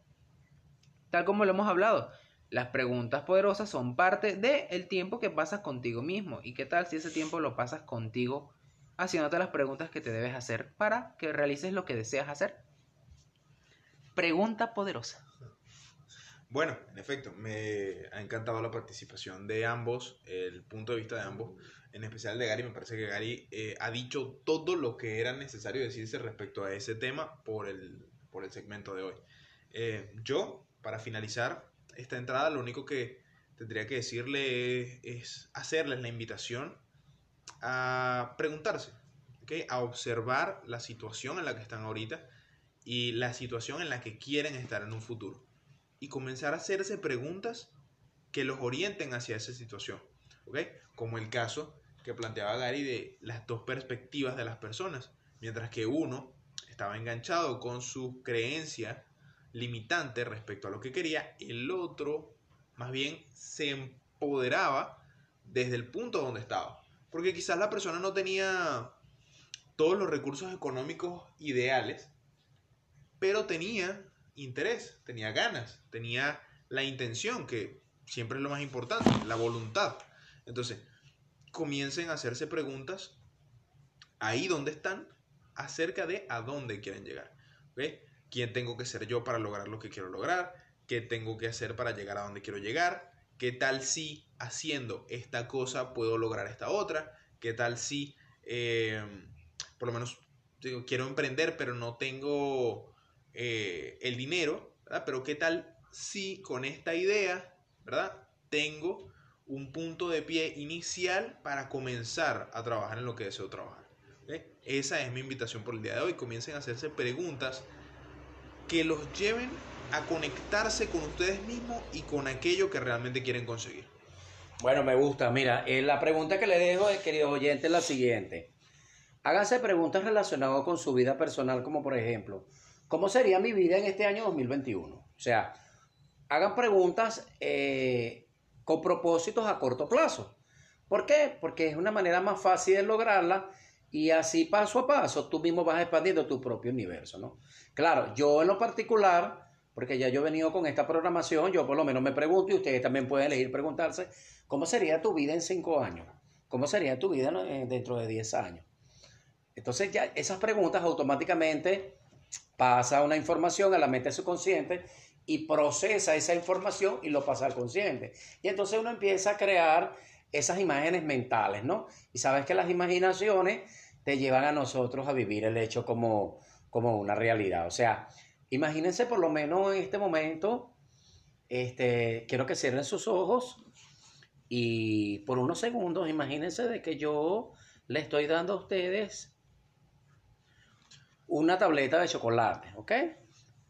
Tal como lo hemos hablado, las preguntas poderosas son parte del tiempo que pasas contigo mismo. ¿Y qué tal si ese tiempo lo pasas contigo haciéndote las preguntas que te debes hacer para que realices lo que deseas hacer? Pregunta poderosa. Bueno, en efecto, me ha encantado la participación de ambos, el punto de vista de ambos, en especial de Gary. Me parece que Gary eh, ha dicho todo lo que era necesario decirse respecto a ese tema por el, por el segmento de hoy. Eh, yo, para finalizar esta entrada, lo único que tendría que decirle es, es hacerles la invitación a preguntarse, ¿okay? a observar la situación en la que están ahorita y la situación en la que quieren estar en un futuro y comenzar a hacerse preguntas que los orienten hacia esa situación. ¿ok? Como el caso que planteaba Gary de las dos perspectivas de las personas. Mientras que uno estaba enganchado con su creencia limitante respecto a lo que quería, el otro más bien se empoderaba desde el punto donde estaba. Porque quizás la persona no tenía todos los recursos económicos ideales, pero tenía interés, tenía ganas, tenía la intención, que siempre es lo más importante, la voluntad. Entonces, comiencen a hacerse preguntas ahí donde están acerca de a dónde quieren llegar. ¿Quién tengo que ser yo para lograr lo que quiero lograr? ¿Qué tengo que hacer para llegar a donde quiero llegar? ¿Qué tal si haciendo esta cosa puedo lograr esta otra? ¿Qué tal si, eh, por lo menos, digo, quiero emprender, pero no tengo eh, el dinero, ¿verdad? Pero qué tal si con esta idea, ¿verdad? Tengo un punto de pie inicial para comenzar a trabajar en lo que deseo trabajar. Esa es mi invitación por el día de hoy. Comiencen a hacerse preguntas que los lleven a conectarse con ustedes mismos y con aquello que realmente quieren conseguir. Bueno, me gusta. Mira, eh, la pregunta que le dejo, queridos oyentes, es la siguiente. Háganse preguntas relacionadas con su vida personal, como por ejemplo, ¿cómo sería mi vida en este año 2021? O sea, hagan preguntas eh, con propósitos a corto plazo. ¿Por qué? Porque es una manera más fácil de lograrla y así paso a paso tú mismo vas expandiendo tu propio universo, ¿no? Claro, yo en lo particular, porque ya yo he venido con esta programación, yo por lo menos me pregunto y ustedes también pueden elegir preguntarse, ¿cómo sería tu vida en cinco años? ¿Cómo sería tu vida eh, dentro de diez años? Entonces ya esas preguntas automáticamente pasa una información a la mente subconsciente y procesa esa información y lo pasa al consciente. Y entonces uno empieza a crear esas imágenes mentales, ¿no? Y sabes que las imaginaciones te llevan a nosotros a vivir el hecho como, como una realidad. O sea, imagínense por lo menos en este momento, este, quiero que cierren sus ojos y por unos segundos imagínense de que yo le estoy dando a ustedes una tableta de chocolate, ¿ok?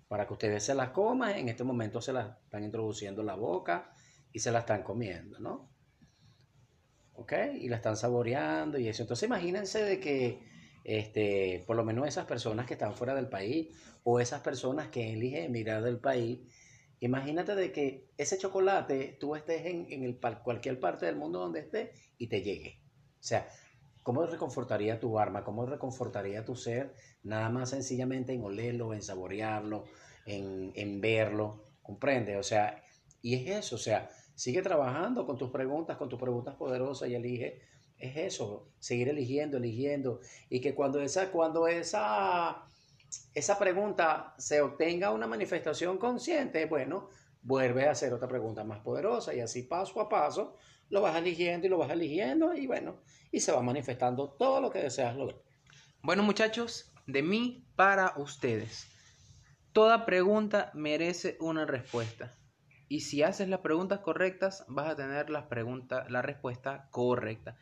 Para que ustedes se las coman, en este momento se las están introduciendo en la boca y se la están comiendo, ¿no? ¿Ok? Y la están saboreando y eso. Entonces imagínense de que, este, por lo menos esas personas que están fuera del país o esas personas que eligen emigrar del país, imagínate de que ese chocolate tú estés en, en el, cualquier parte del mundo donde estés y te llegue. O sea, ¿Cómo reconfortaría tu arma? ¿Cómo reconfortaría tu ser? Nada más sencillamente en olerlo, en saborearlo, en, verlo. ¿Comprende? O sea, y es eso, o sea, sigue trabajando con tus preguntas, con tus preguntas poderosas y elige. Es eso, seguir eligiendo, eligiendo. Y que cuando esa, cuando esa, esa pregunta se obtenga una manifestación consciente, bueno, vuelve a hacer otra pregunta más poderosa y así paso a paso lo vas eligiendo y lo vas eligiendo y bueno, y se va manifestando todo lo que deseas lograr. Bueno muchachos, de mí para ustedes. Toda pregunta merece una respuesta. Y si haces las preguntas correctas, vas a tener las preguntas, la respuesta correcta.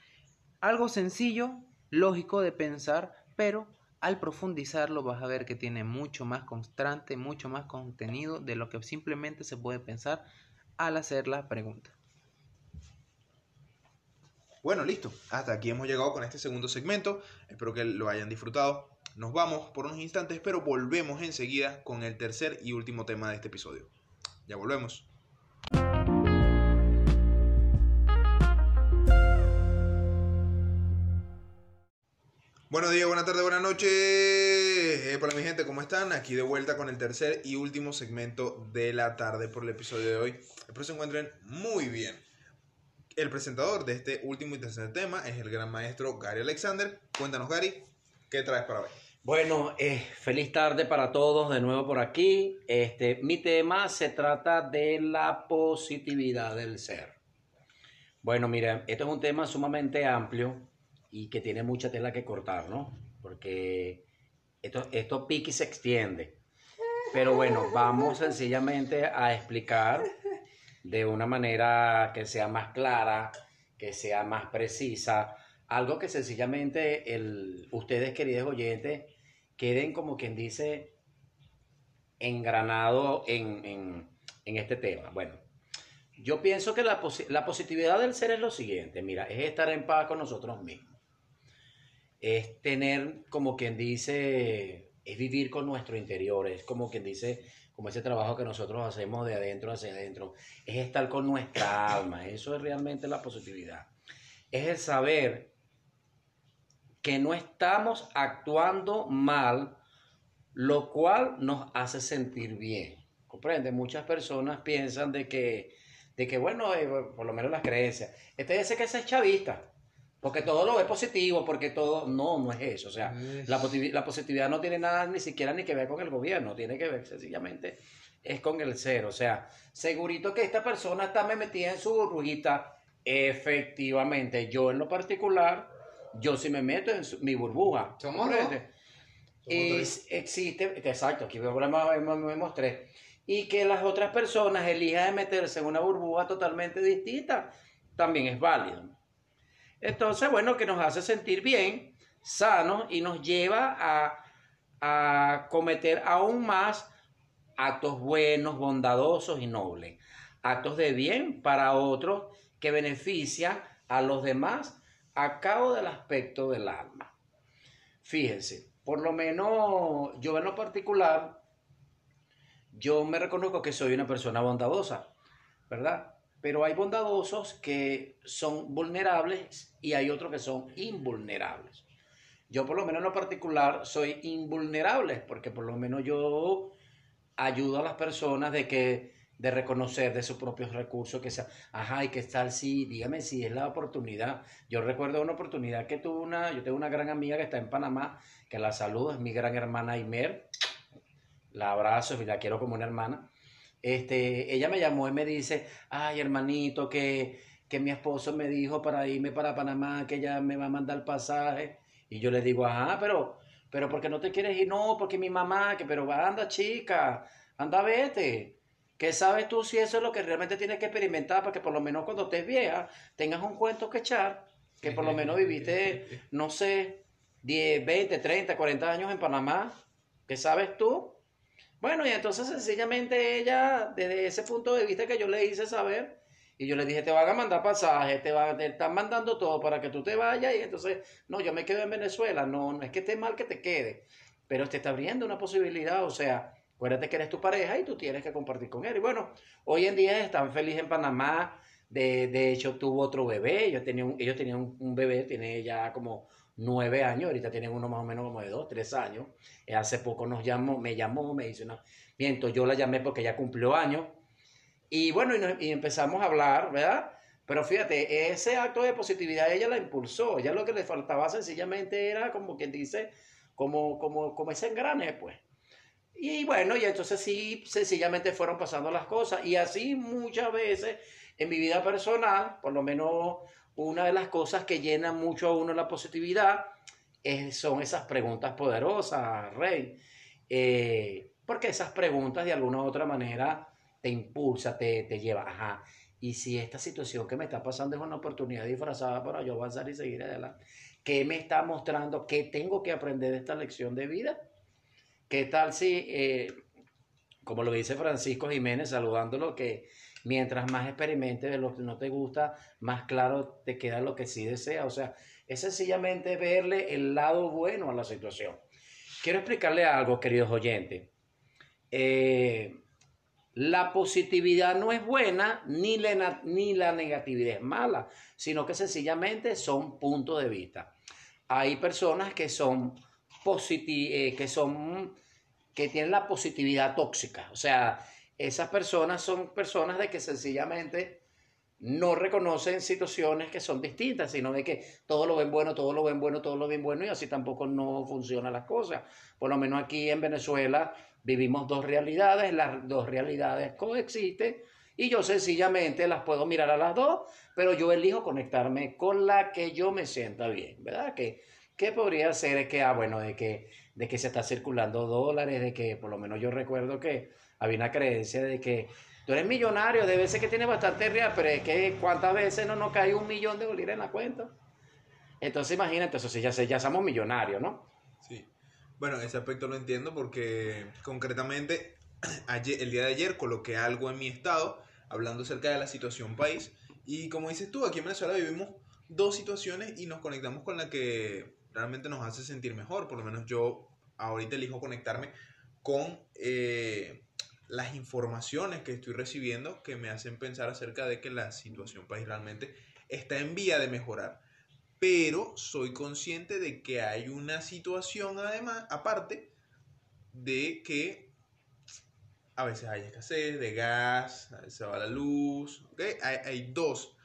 Algo sencillo, lógico de pensar, pero al profundizarlo vas a ver que tiene mucho más constante, mucho más contenido de lo que simplemente se puede pensar al hacer la pregunta. Bueno, listo. Hasta aquí hemos llegado con este segundo segmento. Espero que lo hayan disfrutado. Nos vamos por unos instantes, pero volvemos enseguida con el tercer y último tema de este episodio. Ya volvemos. Buenos días, buenas tardes, buenas noches. Eh, para mi gente, ¿cómo están? Aquí de vuelta con el tercer y último segmento de la tarde por el episodio de hoy. Espero se encuentren muy bien. El presentador de este último y tercer tema es el gran maestro Gary Alexander. Cuéntanos, Gary, ¿qué traes para hoy? Bueno, eh, feliz tarde para todos de nuevo por aquí. Este, mi tema se trata de la positividad del ser. Bueno, mira, esto es un tema sumamente amplio y que tiene mucha tela que cortar, ¿no? Porque esto, esto pique y se extiende. Pero bueno, vamos sencillamente a explicar de una manera que sea más clara, que sea más precisa, algo que sencillamente el, ustedes, queridos oyentes, queden como quien dice engranado en, en, en este tema. Bueno, yo pienso que la, la positividad del ser es lo siguiente, mira, es estar en paz con nosotros mismos. Es tener, como quien dice, es vivir con nuestro interior, es como quien dice, como ese trabajo que nosotros hacemos de adentro hacia adentro, es estar con nuestra alma, eso es realmente la positividad. Es el saber que no estamos actuando mal, lo cual nos hace sentir bien. ¿Comprende? Muchas personas piensan de que, de que bueno, eh, por lo menos las creencias, este dice que es chavista. Porque todo lo ve positivo, porque todo, no, no es eso. O sea, la, la, positividad no tiene nada ni siquiera ni que ver con el gobierno, tiene que ver sencillamente es con el ser. O sea, segurito que esta persona está me metida en su burbujita. Efectivamente, yo en lo particular, yo sí me meto en mi burbuja. Somos Y existe, exacto, aquí vemos tres. Y que las otras personas elijan de meterse en una burbuja totalmente distinta, también es válido. Entonces, bueno, que nos hace sentir bien, sanos y nos lleva a, cometer aún más actos buenos, bondadosos y nobles. Actos de bien para otros que benefician a los demás a cabo del aspecto del alma. Fíjense, por lo menos yo en lo particular, yo me reconozco que soy una persona bondadosa, ¿verdad? Pero hay bondadosos que son vulnerables y hay otros que son invulnerables. Yo por lo menos en lo particular soy invulnerable porque por lo menos yo ayudo a las personas de que de reconocer de sus propios recursos que sea, ajá, y que tal sí, dígame si es la oportunidad. Yo recuerdo una oportunidad que tuve una, yo tengo una gran amiga que está en Panamá, que la saludo, es mi gran hermana Imer, la abrazo y la quiero como una hermana este, ella me llamó y me dice, ay hermanito, que, que mi esposo me dijo para irme para Panamá, que ella me va a mandar pasaje. Y yo le digo, ajá, pero, pero ¿por qué no te quieres ir? No, porque mi mamá, que pero anda chica, anda vete. ¿Qué sabes tú si eso es lo que realmente tienes que experimentar para que por lo menos cuando estés vieja tengas un cuento que echar? Que por lo menos viviste, no sé, 10, 20, 30, 40 años en Panamá. ¿Qué sabes tú? Bueno, y entonces sencillamente ella, desde ese punto de vista que yo le hice saber, y yo le dije, te van a mandar pasaje, te, van, te están mandando todo para que tú te vayas, y entonces, no, yo me quedo en Venezuela, no, no es que esté mal que te quede, pero te está abriendo una posibilidad, o sea, acuérdate que eres tu pareja y tú tienes que compartir con él. Y bueno, hoy en día están felices en Panamá, de, de hecho tuvo otro bebé, ellos tenían, ellos tenían un, un bebé, tiene ya como nueve años, ahorita tienen uno más o menos como de dos, tres años. Eh, hace poco nos llamó, me llamó, me dice, no, miento, yo la llamé porque ya cumplió años. Y bueno, y, empezamos a hablar, ¿verdad? Pero fíjate, ese acto de positividad ella la impulsó, ya lo que le faltaba sencillamente era como quien dice, como, como, como ese engrane, pues. Y bueno, y entonces sí, sencillamente fueron pasando las cosas. Y así muchas veces en mi vida personal, por lo menos una de las cosas que llena mucho a uno la positividad son esas preguntas poderosas, Rey. Eh, porque esas preguntas de alguna u otra manera te impulsa, te, te lleva, ajá, y si esta situación que me está pasando es una oportunidad disfrazada para yo avanzar y seguir adelante, ¿qué me está mostrando? ¿Qué tengo que aprender de esta lección de vida? ¿Qué tal si, eh, como lo dice Francisco Jiménez, saludándolo, que mientras más experimentes de lo que no te gusta, más claro te queda lo que sí desea? O sea, es sencillamente verle el lado bueno a la situación. Quiero explicarle algo, queridos oyentes. Eh, la positividad no es buena ni ni la negatividad es mala, sino que sencillamente son puntos de vista. Hay personas que son eh, que son que tienen la positividad tóxica, o sea, esas personas son personas de que sencillamente no reconocen situaciones que son distintas, sino de que todo lo ven bueno, todo lo ven bueno, todo lo ven bueno y así tampoco no funcionan las cosas. Por lo menos aquí en Venezuela vivimos dos realidades, las dos realidades coexisten y yo sencillamente las puedo mirar a las dos, pero yo elijo conectarme con la que yo me sienta bien, ¿verdad? Que, ¿Qué podría ser? Es que, ah, bueno, de que, de que se está circulando dólares, de que por lo menos yo recuerdo que había una creencia de que Tú eres millonario, debe ser que tiene bastante real, pero es que cuántas veces no nos cae un millón de dólares en la cuenta. Entonces imagínate, eso sí, ya, ya somos millonarios, ¿no? Sí. Bueno, ese aspecto lo entiendo porque concretamente ayer, el día de ayer coloqué algo en mi estado hablando acerca de la situación país y como dices tú, aquí en Venezuela vivimos dos situaciones y nos conectamos con la que realmente nos hace sentir mejor. Por lo menos yo ahorita elijo conectarme con eh, las informaciones que estoy recibiendo que me hacen pensar acerca de que la situación país realmente está en vía de mejorar. Pero soy consciente de que hay una situación además, aparte, de que a veces hay escasez de gas, a se va la luz, ¿okay? hay, hay dos,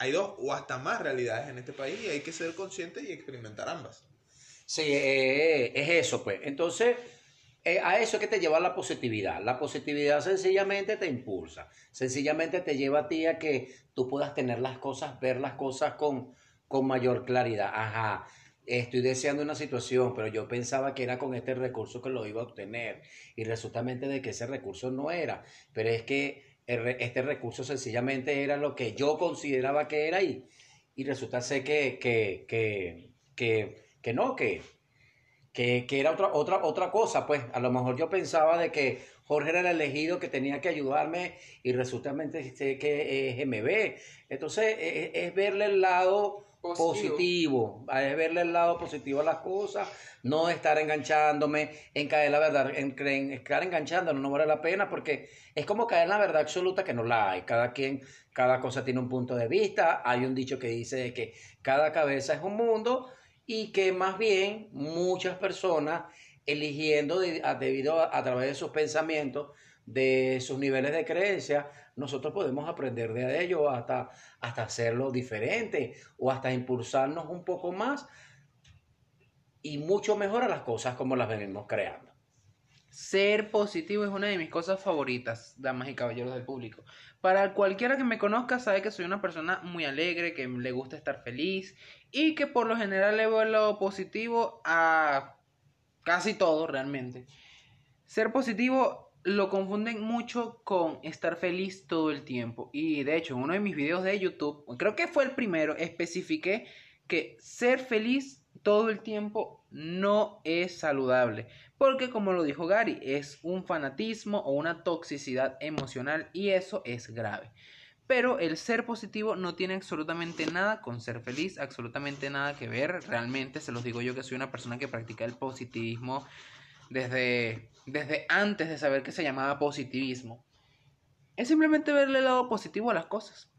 hay dos o hasta más realidades en este país y hay que ser consciente y experimentar ambas. Sí, eh, es eso, pues. Entonces, eh, a eso es que te lleva la positividad. La positividad sencillamente te impulsa, sencillamente te lleva a ti a que tú puedas tener las cosas, ver las cosas con, con mayor claridad. Ajá, estoy deseando una situación, pero yo pensaba que era con este recurso que lo iba a obtener y resulta de que ese recurso no era, pero es que este recurso sencillamente era lo que yo consideraba que era y, y resulta ser que, que, que, que, que no, que que, era otra, otra, otra cosa, pues a lo mejor yo pensaba de que Jorge era el elegido que tenía que ayudarme y resulta que es MB. Entonces es, verle el lado positivo. es verle el lado positivo a las cosas, no estar enganchándome en caer la verdad, en, en estar enganchándonos no vale la pena porque es como caer en la verdad absoluta que no la hay. Cada quien, cada cosa tiene un punto de vista. Hay un dicho que dice que cada cabeza es un mundo y que más bien muchas personas eligiendo debido a, través de sus pensamientos, de sus niveles de creencia, nosotros podemos aprender de ellos hasta, hasta hacerlo diferente o hasta impulsarnos un poco más y mucho mejor a las cosas como las venimos creando. Ser positivo es una de mis cosas favoritas, damas y caballeros del público. Para cualquiera que me conozca sabe que soy una persona muy alegre, que le gusta estar feliz y que por lo general le veo lo positivo a casi todo realmente. Ser positivo lo confunden mucho con estar feliz todo el tiempo. Y de hecho, en uno de mis videos de YouTube, creo que fue el primero, especifiqué que ser feliz todo el tiempo no es saludable. Porque como lo dijo Gary, es un fanatismo o una toxicidad emocional y eso es grave. Pero el ser positivo no tiene absolutamente nada con ser feliz, absolutamente nada que ver. Realmente se los digo yo que soy una persona que practica el positivismo desde, desde antes de saber que se llamaba positivismo. Es simplemente verle el lado positivo a las cosas.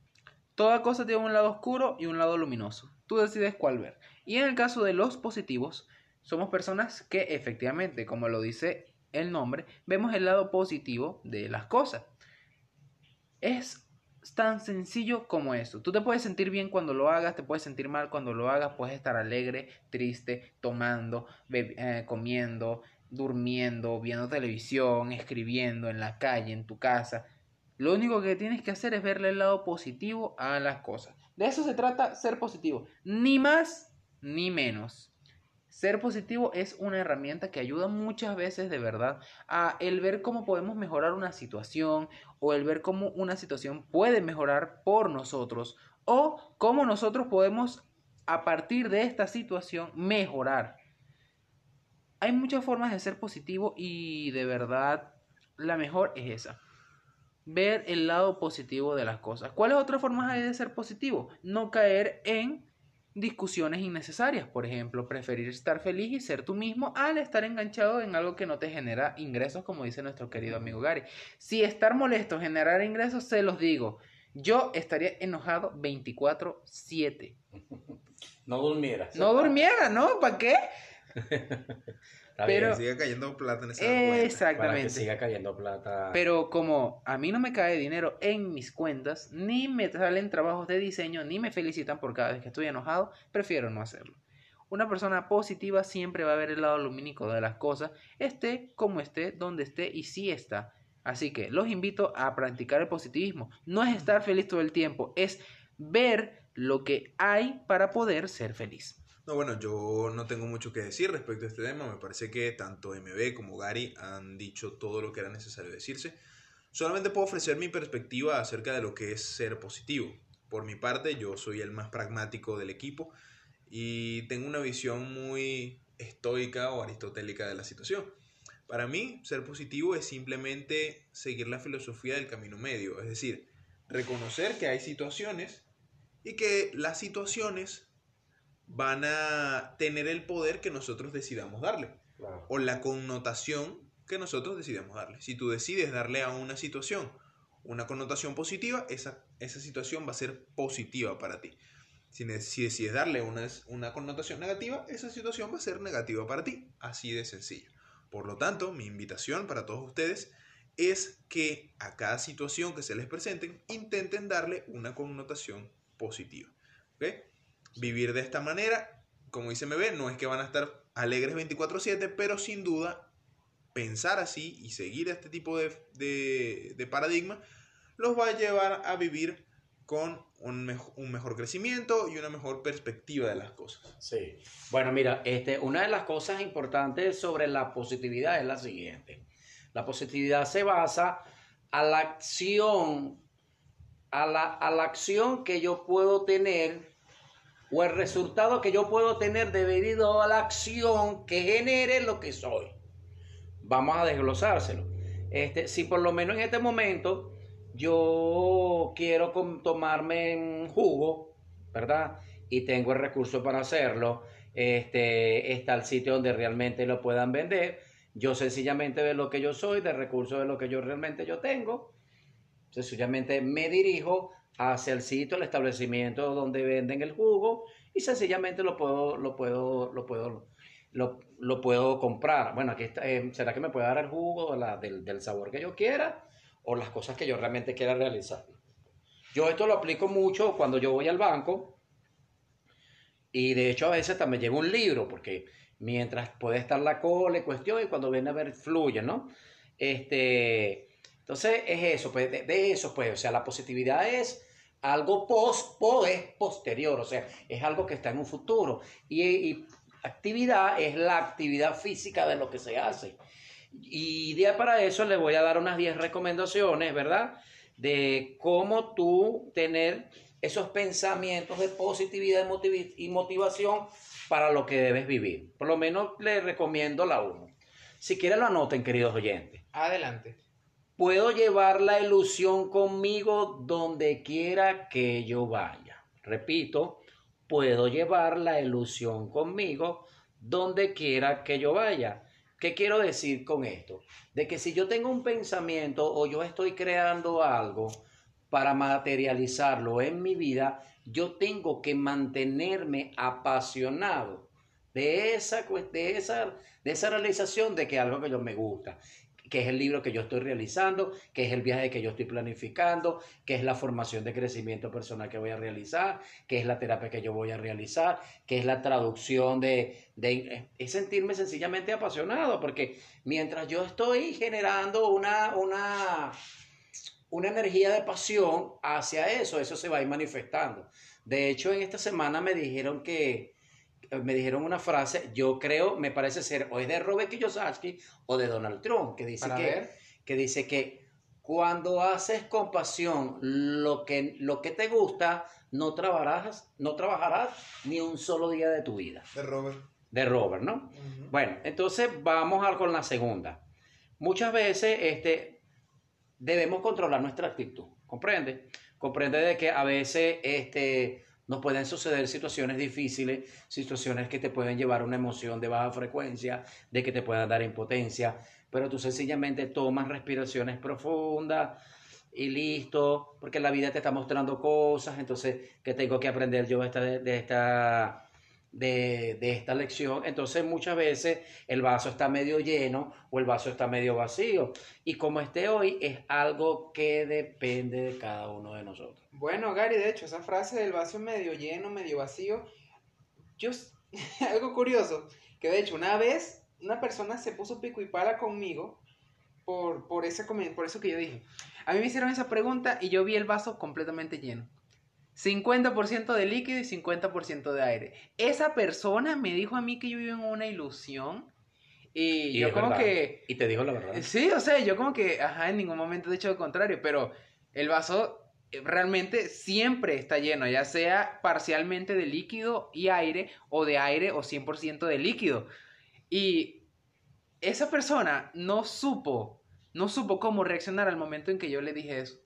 Toda cosa tiene un lado oscuro y un lado luminoso. Tú decides cuál ver. Y en el caso de los positivos, somos personas que efectivamente, como lo dice el nombre, vemos el lado positivo de las cosas. Es tan sencillo como eso. Tú te puedes sentir bien cuando lo hagas, te puedes sentir mal cuando lo hagas, puedes estar alegre, triste, tomando, eh, comiendo, durmiendo, viendo televisión, escribiendo en la calle, en tu casa. Lo único que tienes que hacer es verle el lado positivo a las cosas. De eso se trata ser positivo. Ni más ni menos. Ser positivo es una herramienta que ayuda muchas veces de verdad a el ver cómo podemos mejorar una situación o el ver cómo una situación puede mejorar por nosotros o cómo nosotros podemos a partir de esta situación mejorar. Hay muchas formas de ser positivo y de verdad la mejor es esa. Ver el lado positivo de las cosas. ¿Cuáles otras formas hay de ser positivo? No caer en discusiones innecesarias. Por ejemplo, preferir estar feliz y ser tú mismo al estar enganchado en algo que no te genera ingresos, como dice nuestro querido amigo Gary. Si estar molesto genera ingresos, se los digo. Yo estaría enojado 24/7. No durmiera. No durmiera, ¿no? ¿Para qué? Pero siga cayendo plata en esa. Exactamente. Para que siga cayendo plata. Pero como a mí no me cae dinero en mis cuentas, ni me salen trabajos de diseño, ni me felicitan por cada vez que estoy enojado, prefiero no hacerlo. Una persona positiva siempre va a ver el lado lumínico de las cosas, esté como esté, donde esté y sí está. Así que los invito a practicar el positivismo. No es estar feliz todo el tiempo, es ver lo que hay para poder ser feliz. No, bueno, yo no tengo mucho que decir respecto a este tema. Me parece que tanto MB como Gary han dicho todo lo que era necesario decirse. Solamente puedo ofrecer mi perspectiva acerca de lo que es ser positivo. Por mi parte, yo soy el más pragmático del equipo y tengo una visión muy estoica o aristotélica de la situación. Para mí, ser positivo es simplemente seguir la filosofía del camino medio, es decir, reconocer que hay situaciones y que las situaciones van a tener el poder que nosotros decidamos darle. O la connotación que nosotros decidamos darle. Si tú decides darle a una situación una connotación positiva, esa, esa situación va a ser positiva para ti. Si, si decides darle una, una connotación negativa, esa situación va a ser negativa para ti. Así de sencillo. Por lo tanto, mi invitación para todos ustedes es que a cada situación que se les presenten intenten darle una connotación positiva. ¿okay? Vivir de esta manera, como dice MB, no es que van a estar alegres 24/7, pero sin duda pensar así y seguir este tipo de, de, paradigma los va a llevar a vivir con un, un, mejor crecimiento y una mejor perspectiva de las cosas. Sí. Bueno, mira, este, una de las cosas importantes sobre la positividad es la siguiente. La positividad se basa a la acción, a la, a la acción que yo puedo tener o el resultado que yo puedo tener debido a la acción que genere lo que soy. Vamos a desglosárselo. Este, si por lo menos en este momento yo quiero tomarme un jugo, ¿verdad? Y tengo el recurso para hacerlo, este, está el sitio donde realmente lo puedan vender. Yo sencillamente de lo que yo soy, de recursos de lo que yo realmente yo tengo, sencillamente me dirijo hacia el sitio, el establecimiento donde venden el jugo y sencillamente lo puedo, lo puedo, lo puedo, lo, puedo comprar. Bueno, aquí está, eh, ¿será que me puede dar el jugo del, del sabor que yo quiera o las cosas que yo realmente quiera realizar? Yo esto lo aplico mucho cuando yo voy al banco y de hecho a veces también llevo un libro porque mientras puede estar la cola y cuestión y cuando viene a ver fluye, ¿no? Este, entonces es eso, pues, de, eso, pues, o sea, la positividad es algo post, po es posterior, o sea, es algo que está en un futuro. Y, actividad es la actividad física de lo que se hace. Y día para eso le voy a dar unas 10 recomendaciones, ¿verdad? De cómo tú tener esos pensamientos de positividad y motivación para lo que debes vivir. Por lo menos le recomiendo la 1. Si quieren lo anoten, queridos oyentes. Adelante. Puedo llevar la ilusión conmigo donde quiera que yo vaya. Repito, puedo llevar la ilusión conmigo donde quiera que yo vaya. ¿Qué quiero decir con esto? De que si yo tengo un pensamiento o yo estoy creando algo para materializarlo en mi vida, yo tengo que mantenerme apasionado de esa, de esa, de esa realización de que algo que yo me gusta que es el libro que yo estoy realizando, que es el viaje que yo estoy planificando, que es la formación de crecimiento personal que voy a realizar, que es la terapia que yo voy a realizar, que es la traducción de, de es sentirme sencillamente apasionado, porque mientras yo estoy generando una, una, una energía de pasión hacia eso, eso se va a ir manifestando. De hecho, en esta semana me dijeron que me dijeron una frase, yo creo, me parece ser, o es de Robert Kiyosaki o de Donald Trump, que dice que, que dice que cuando haces con pasión lo que, lo que te gusta, no trabajarás, no trabajarás ni un solo día de tu vida. De Robert. De Robert, ¿no? Bueno, entonces vamos a con la segunda. Muchas veces este, debemos controlar nuestra actitud, ¿comprende? Comprende de que a veces este, nos pueden suceder situaciones difíciles, situaciones que te pueden llevar a una emoción de baja frecuencia, de que te puedan dar impotencia, pero tú sencillamente tomas respiraciones profundas y listo, porque la vida te está mostrando cosas, entonces, que tengo que aprender yo de esta, de esta, de, de esta lección? Entonces, muchas veces el vaso está medio lleno o el vaso está medio vacío. Y como esté hoy, es algo que depende de cada uno de nosotros. Bueno, Gary, de hecho, esa frase del vaso medio lleno, medio vacío, yo, algo curioso, que de hecho una vez una persona se puso pico y pala conmigo por, por, ese, por eso que yo dije. A mí me hicieron esa pregunta y yo vi el vaso completamente lleno. 50% de líquido y 50% de aire. Esa persona me dijo a mí que yo vivo en una ilusión y, Y yo como verdad. que... Y te digo la verdad. Sí, o sea, yo como que, ajá, en ningún momento he dicho lo contrario, pero el vaso eh, realmente siempre está lleno, ya sea parcialmente de líquido y aire, o de aire o 100% de líquido. Y esa persona no supo, no supo cómo reaccionar al momento en que yo le dije eso,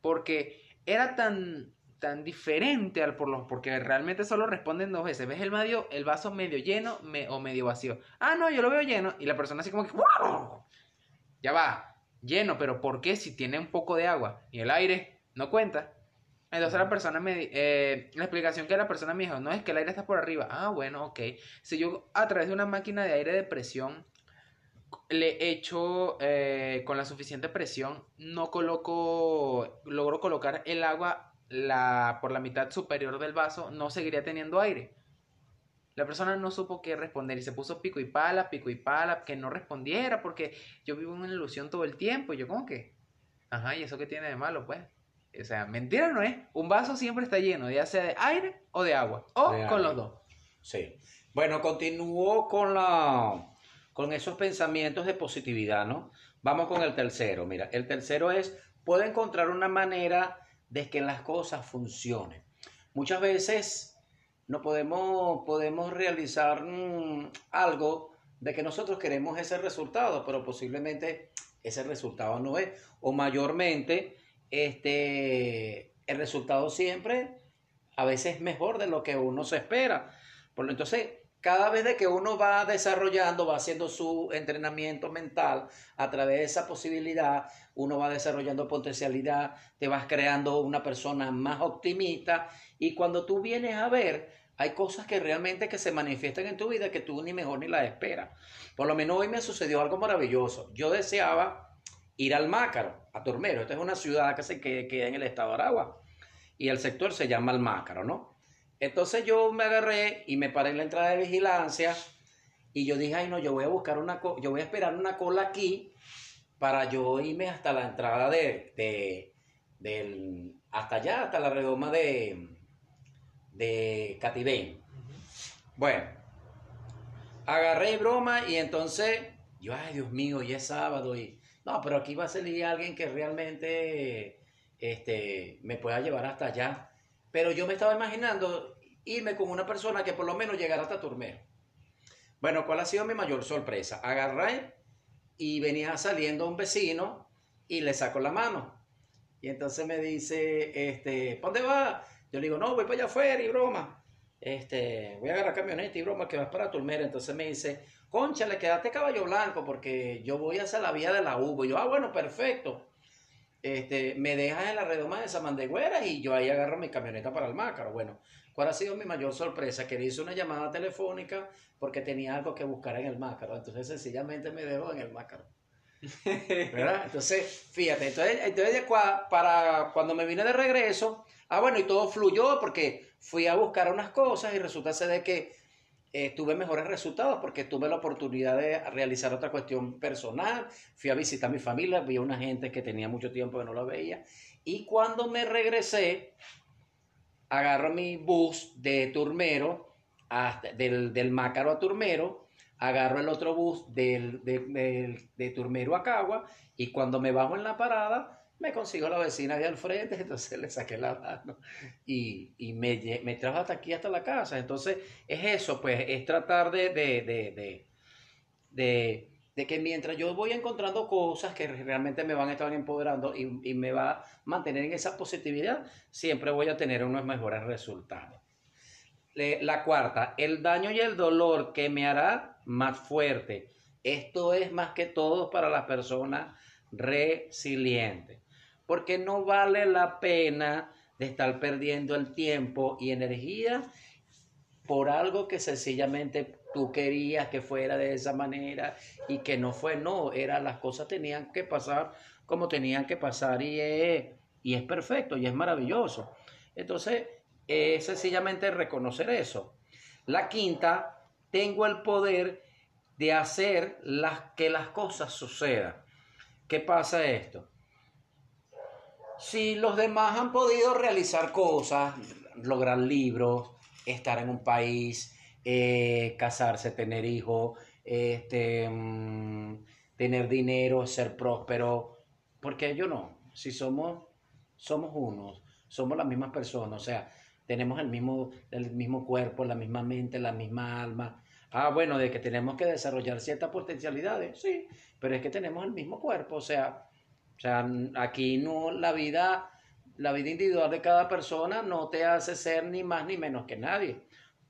porque era tan tan diferente al por los porque realmente solo responden dos veces ves el medio el vaso medio lleno me- o medio vacío ah no yo lo veo lleno y la persona así como que ya va, lleno, pero ¿por qué si tiene un poco de agua y el aire no cuenta? Entonces la persona me, eh, la explicación que la persona me dijo, no es que el aire está por arriba. Ah, bueno, ok. Si yo a través de una máquina de aire de presión le echo eh, con la suficiente presión, no coloco, logro colocar el agua la, por la mitad superior del vaso, no seguiría teniendo aire. La persona no supo qué responder y se puso pico y pala, pico y pala, que no respondiera porque yo vivo en una ilusión todo el tiempo. Y yo, ¿cómo que? Ajá, ¿y eso qué tiene de malo, pues? O sea, mentira no es. Un vaso siempre está lleno, ya sea de aire o de agua. O De con aire. los dos. Sí. Bueno, continúo con la con esos pensamientos de positividad, ¿no? Vamos con el tercero. Mira, el tercero es puedo encontrar una manera de que las cosas funcionen. Muchas veces no podemos podemos realizar mm, algo de que nosotros queremos ese resultado, pero posiblemente ese resultado no es o mayormente este el resultado siempre a veces es mejor de lo que uno se espera. Por lo entonces, cada vez que uno va desarrollando, va haciendo su entrenamiento mental a través de esa posibilidad, uno va desarrollando potencialidad, te vas creando una persona más optimista y cuando tú vienes a ver, hay cosas que realmente que se manifiestan en tu vida que tú ni mejor ni las esperas. Por lo menos hoy me sucedió algo maravilloso. Yo deseaba ir al Mácaro, a Turmero. Esta es una ciudad que se que- queda en el estado de Aragua y el sector se llama el Mácaro, ¿no? Entonces yo me agarré y me paré en la entrada de vigilancia y yo dije, ay no, yo voy a buscar una, co- yo voy a esperar una cola aquí para yo irme hasta la entrada de, de- del, hasta allá, hasta la redoma de, de Catibén. Bueno, agarré broma y entonces yo, ay Dios mío, ya es sábado y no, pero aquí va a salir alguien que realmente este, me pueda llevar hasta allá. Pero yo me estaba imaginando irme con una persona que por lo menos llegara hasta Turmero. Bueno, ¿cuál ha sido mi mayor sorpresa? Agarré y venía saliendo un vecino y le saco la mano. Y entonces me dice, este, ¿pa' ¿dónde va? Yo le digo, no, voy para allá afuera y broma. Este, voy a agarrar camioneta y broma que vas para Turmero. Entonces me dice, conchale, quédate caballo blanco porque yo voy hacia la vía de la Uvo. Y yo, ah, bueno, perfecto. Este, me dejas en la redoma de Samandegüera y yo ahí agarro mi camioneta para el Mácaro. Bueno, ¿cuál ha sido mi mayor sorpresa? Que le hice una llamada telefónica porque tenía algo que buscar en el Mácaro. Entonces sencillamente me dejó en el Mácaro. ¿Verdad? Entonces, fíjate, entonces, entonces para cuando me vine de regreso, ah, bueno, y todo fluyó porque fui a buscar unas cosas y resulta ser de que eh, tuve mejores resultados porque tuve la oportunidad de realizar otra cuestión personal, fui a visitar a mi familia, vi a una gente que tenía mucho tiempo que no la veía, y cuando me regresé, agarro mi bus de Turmero hasta, del, del Mácaro a Turmero, agarro el otro bus del, de, del- de Turmero a Cagua y cuando me bajo en la parada me consigo a la vecina de al frente, entonces le saqué la mano y, y me, me trajo hasta aquí, hasta la casa. Entonces es eso, pues es tratar de, de, de, de, de, que mientras yo voy encontrando cosas que realmente me van a estar empoderando y, y me va a mantener en esa positividad, siempre voy a tener unos mejores resultados. La cuarta, el daño y el dolor que me hará más fuerte. Esto es más que todo para las personas resilientes, porque no vale la pena de estar perdiendo el tiempo y energía por algo que sencillamente tú querías que fuera de esa manera y que no fue, no, era las cosas tenían que pasar como tenían que pasar y es, y es perfecto y es maravilloso. Entonces, es sencillamente reconocer eso. La quinta, tengo el poder de hacer las, que las cosas sucedan. ¿Qué pasa esto? Si los demás han podido realizar cosas, lograr libros, estar en un país, eh, casarse, tener hijos, este, mm, tener dinero, ser próspero, porque yo no. Si somos, somos unos, somos las mismas personas, o sea, tenemos el mismo, el mismo cuerpo, la misma mente, la misma alma. Ah, bueno, de que tenemos que desarrollar ciertas potencialidades, sí, pero es que tenemos el mismo cuerpo, o sea, o sea, aquí no la vida, la vida individual de cada persona no te hace ser ni más ni menos que nadie.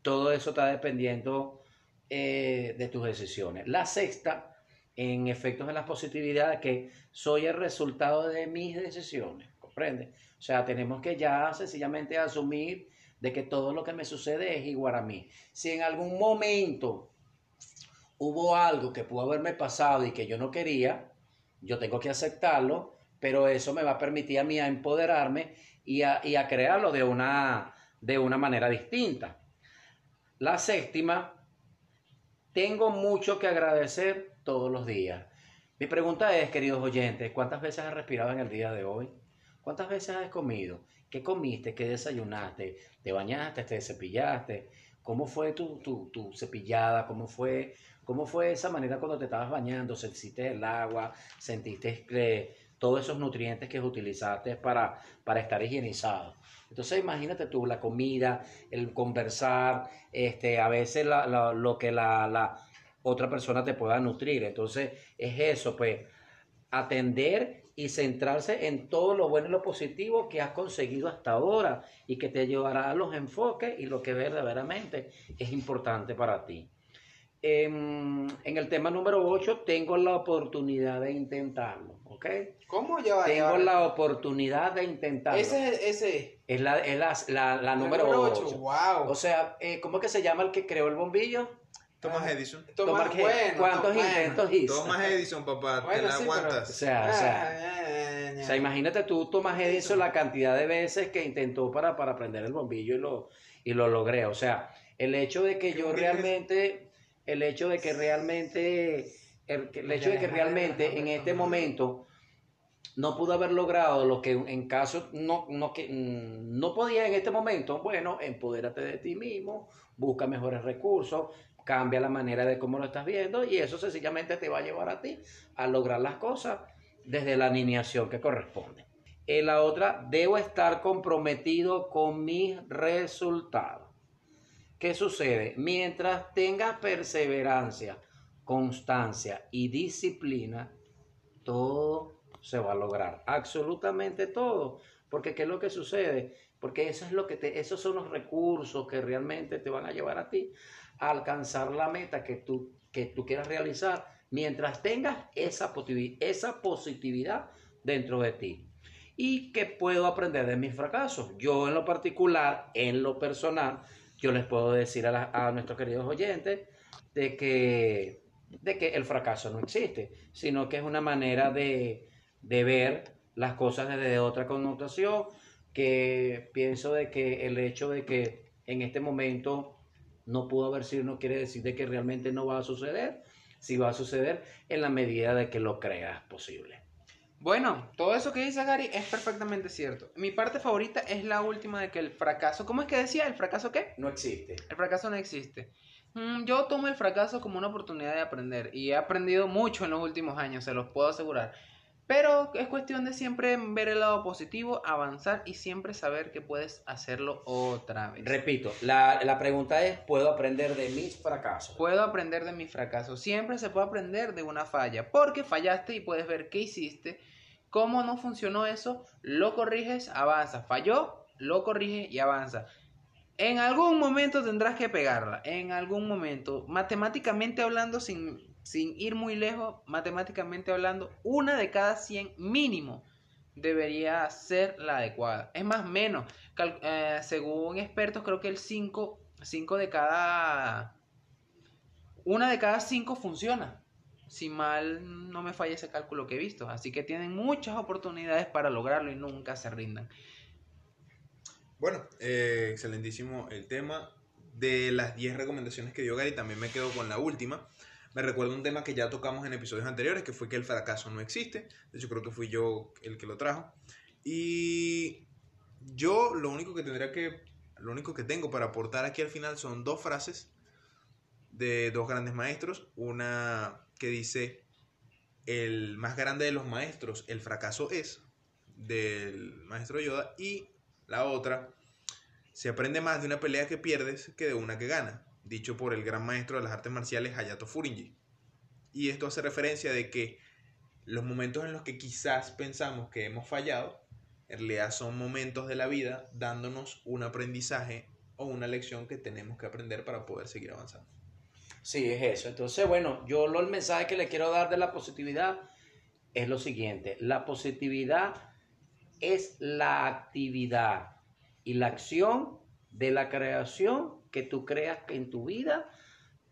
Todo eso está dependiendo eh, de tus decisiones. La sexta, en efectos de la positividad, que soy el resultado de mis decisiones, ¿comprende? O sea, tenemos que ya sencillamente asumir de que todo lo que me sucede es igual a mí. Si en algún momento hubo algo que pudo haberme pasado y que yo no quería, yo tengo que aceptarlo, pero eso me va a permitir a mí a empoderarme y a, y a crearlo de una, de una manera distinta. La séptima, tengo mucho que agradecer todos los días. Mi pregunta es, queridos oyentes, ¿cuántas veces has respirado en el día de hoy? ¿Cuántas veces has comido? ¿Qué comiste? ¿Qué desayunaste? ¿Te bañaste? ¿Te cepillaste? ¿Cómo fue tu, tu, tu cepillada? ¿Cómo fue, ¿Cómo fue esa manera cuando te estabas bañando? ¿Sentiste el agua? ¿Sentiste todos esos nutrientes que utilizaste para, para estar higienizado? Entonces imagínate tú, la comida, el conversar, este, a veces la- lo que la, la otra persona te pueda nutrir. Entonces es eso, pues, atender y centrarse en todo lo bueno y lo positivo que has conseguido hasta ahora y que te llevará a los enfoques y lo que verdaderamente es importante para ti. En, en el tema número 8 tengo la oportunidad de intentarlo, ¿ok? ¿Cómo ya va? Tengo la oportunidad de intentarlo. Ese es ese. Es la, es la, la- la número 8. Wow. O sea, eh, ¿cómo es que se llama el que creó el bombillo? Thomas Ah. Edison. Bueno, ¿Cuántos Tomás, intentos hizo? Thomas Edison, papá, Bueno, te la sí, pero- O aguantas. sea, o sea, Ah, O sea, imagínate tú, Tomás Edison, la cantidad de veces que intentó para, para prender el bombillo y lo, y lo logré. O sea, el hecho de que ¿Qué yo realmente, el hecho de que realmente, el, el hecho de que realmente en este momento no pudo haber logrado lo que en caso no, no, que, mm, no podía en este momento, bueno, empodérate de ti mismo, busca mejores recursos, cambia la manera de cómo lo estás viendo y eso sencillamente te va a llevar a ti a lograr las cosas desde la alineación que corresponde. En la otra, debo estar comprometido con mis resultados. ¿Qué sucede? Mientras tengas perseverancia, constancia y disciplina, todo se va a lograr. Absolutamente todo. Porque ¿qué es lo que sucede? Porque eso es lo que te, esos son los recursos que realmente te van a llevar a ti a alcanzar la meta que tú, que tú quieras realizar mientras tengas esa, esa positividad dentro de ti. ¿Y qué puedo aprender de mis fracasos? Yo en lo particular, en lo personal, yo les puedo decir a, la- a nuestros queridos oyentes de que, de que el fracaso no existe, sino que es una manera de, de ver las cosas desde otra connotación, que pienso de que el hecho de que en este momento no pudo haber sido no quiere decir de que realmente no va a suceder, si va a suceder en la medida de que lo creas posible. Bueno, todo eso que dice Gary es perfectamente cierto. Mi parte favorita es la última de que el fracaso, ¿cómo es que decía? ¿El fracaso qué? No existe. El fracaso no existe. Mm, Yo tomo el fracaso como una oportunidad de aprender y he aprendido mucho en los últimos años, se los puedo asegurar. Pero es cuestión de siempre ver el lado positivo, avanzar y siempre saber que puedes hacerlo otra vez. Repito, la, la pregunta es, ¿puedo aprender de mis fracasos? Puedo aprender de mis fracasos. Siempre se puede aprender de una falla. Porque fallaste y puedes ver qué hiciste, cómo no funcionó eso, lo corriges, avanza. Falló, lo corrige y avanza. En algún momento tendrás que pegarla. En algún momento. Matemáticamente hablando, sin, sin ir muy lejos, matemáticamente hablando, una de cada 100 mínimo debería ser la adecuada. Es más, menos. Eh, según expertos, creo que el 5, 5 de cada... Una de cada 5 funciona. Si mal no me falla ese cálculo que he visto. Así que tienen muchas oportunidades para lograrlo y nunca se rindan. Bueno, eh, excelentísimo el tema. De las 10 recomendaciones que dio Gary, también me quedo con la última. Me recuerdo un tema que ya tocamos en episodios anteriores, que fue que el fracaso no existe. De hecho, creo que fui yo el que lo trajo. Y yo lo único que tendría que, lo único que tengo para aportar aquí al final son dos frases de dos grandes maestros. Una que dice, el más grande de los maestros, el fracaso es, del maestro Yoda. Y la otra, se aprende más de una pelea que pierdes que de una que gana, dicho por el gran maestro de las artes marciales Hayato Furinji. Y esto hace referencia de que los momentos en los que quizás pensamos que hemos fallado, en realidad son momentos de la vida dándonos un aprendizaje o una lección que tenemos que aprender para poder seguir avanzando. Sí, es eso. Entonces, bueno, yo lo, el mensaje que le quiero dar de la positividad es lo siguiente. La positividad es la actividad y la acción de la creación que tú creas en tu vida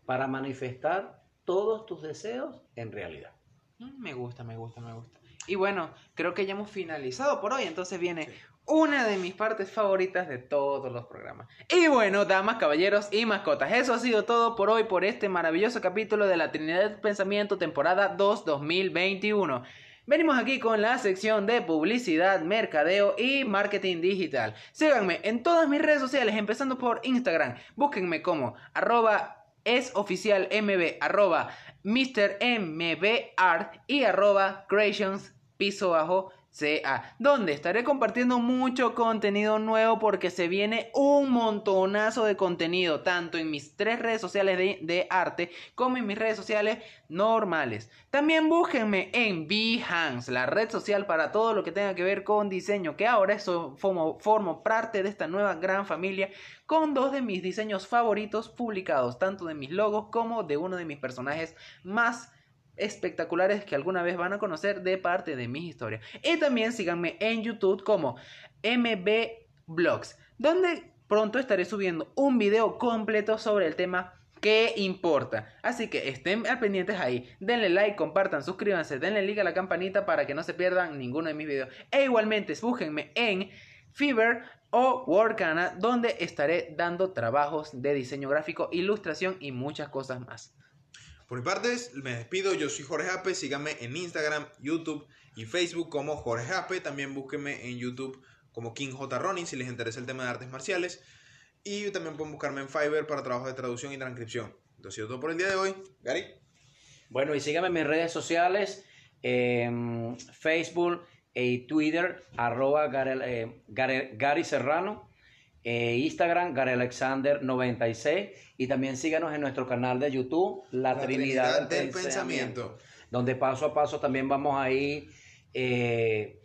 para manifestar todos tus deseos en realidad. Mm, Me gusta, me gusta, me gusta. Y bueno, creo que ya hemos finalizado por hoy. Entonces viene una de mis partes favoritas de todos los programas. Y bueno, damas, caballeros y mascotas, eso ha sido todo por hoy, por este maravilloso capítulo de la Trinidad del Pensamiento, temporada 2 2021. Venimos aquí con la sección de publicidad, mercadeo y marketing digital. Síganme en todas mis redes sociales, empezando por Instagram. Búsquenme como arroba es arroba Mr. Y arroba creations piso bajo CA, donde estaré compartiendo mucho contenido nuevo porque se viene un montonazo de contenido, tanto en mis tres redes sociales de, arte como en mis redes sociales normales. También búsquenme en Behance, la red social para todo lo que tenga que ver con diseño, que ahora eso formo, formo parte de esta nueva gran familia con dos de mis diseños favoritos publicados, tanto de mis logos como de uno de mis personajes más espectaculares que alguna vez van a conocer de parte de mis historias. Y también síganme en YouTube como MB Blogs, donde pronto estaré subiendo un video completo sobre el tema que importa. Así que estén al pendientes ahí. Denle like, compartan, suscríbanse, denle like a la campanita para que no se pierdan ninguno de mis videos. E igualmente, búsquenme en Fiverr o Workana, donde estaré dando trabajos de diseño gráfico, ilustración y muchas cosas más. Por mi parte, me despido. Yo soy Jorge Ape. Síganme en Instagram, YouTube y Facebook como Jorge Ape. También búsquenme en YouTube como King J. Ronin si les interesa el tema de artes marciales. Y también pueden buscarme en Fiverr para trabajos de traducción y transcripción. Esto ha sido todo por el día de hoy. Gary. Bueno, y síganme en mis redes sociales, en Facebook y Twitter, arroba Gary, eh, Gary Serrano, eh, Instagram, Gary Alexander 96, y también síganos en nuestro canal de YouTube, La, Trinidad, del, Pensamiento, donde paso a paso también vamos a ir eh,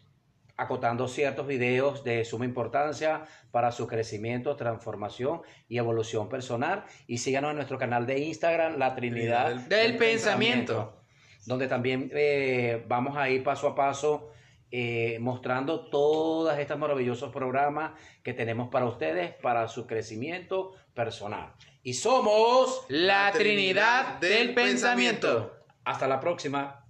acotando ciertos videos de suma importancia para su crecimiento, transformación y evolución personal. Y síganos en nuestro canal de Instagram, La Trinidad Del Del pensamiento. donde también eh, vamos a ir paso a paso eh, mostrando todos estos maravillosos programas que tenemos para ustedes, para su crecimiento personal. Y somos La Trinidad del Pensamiento. Hasta la próxima.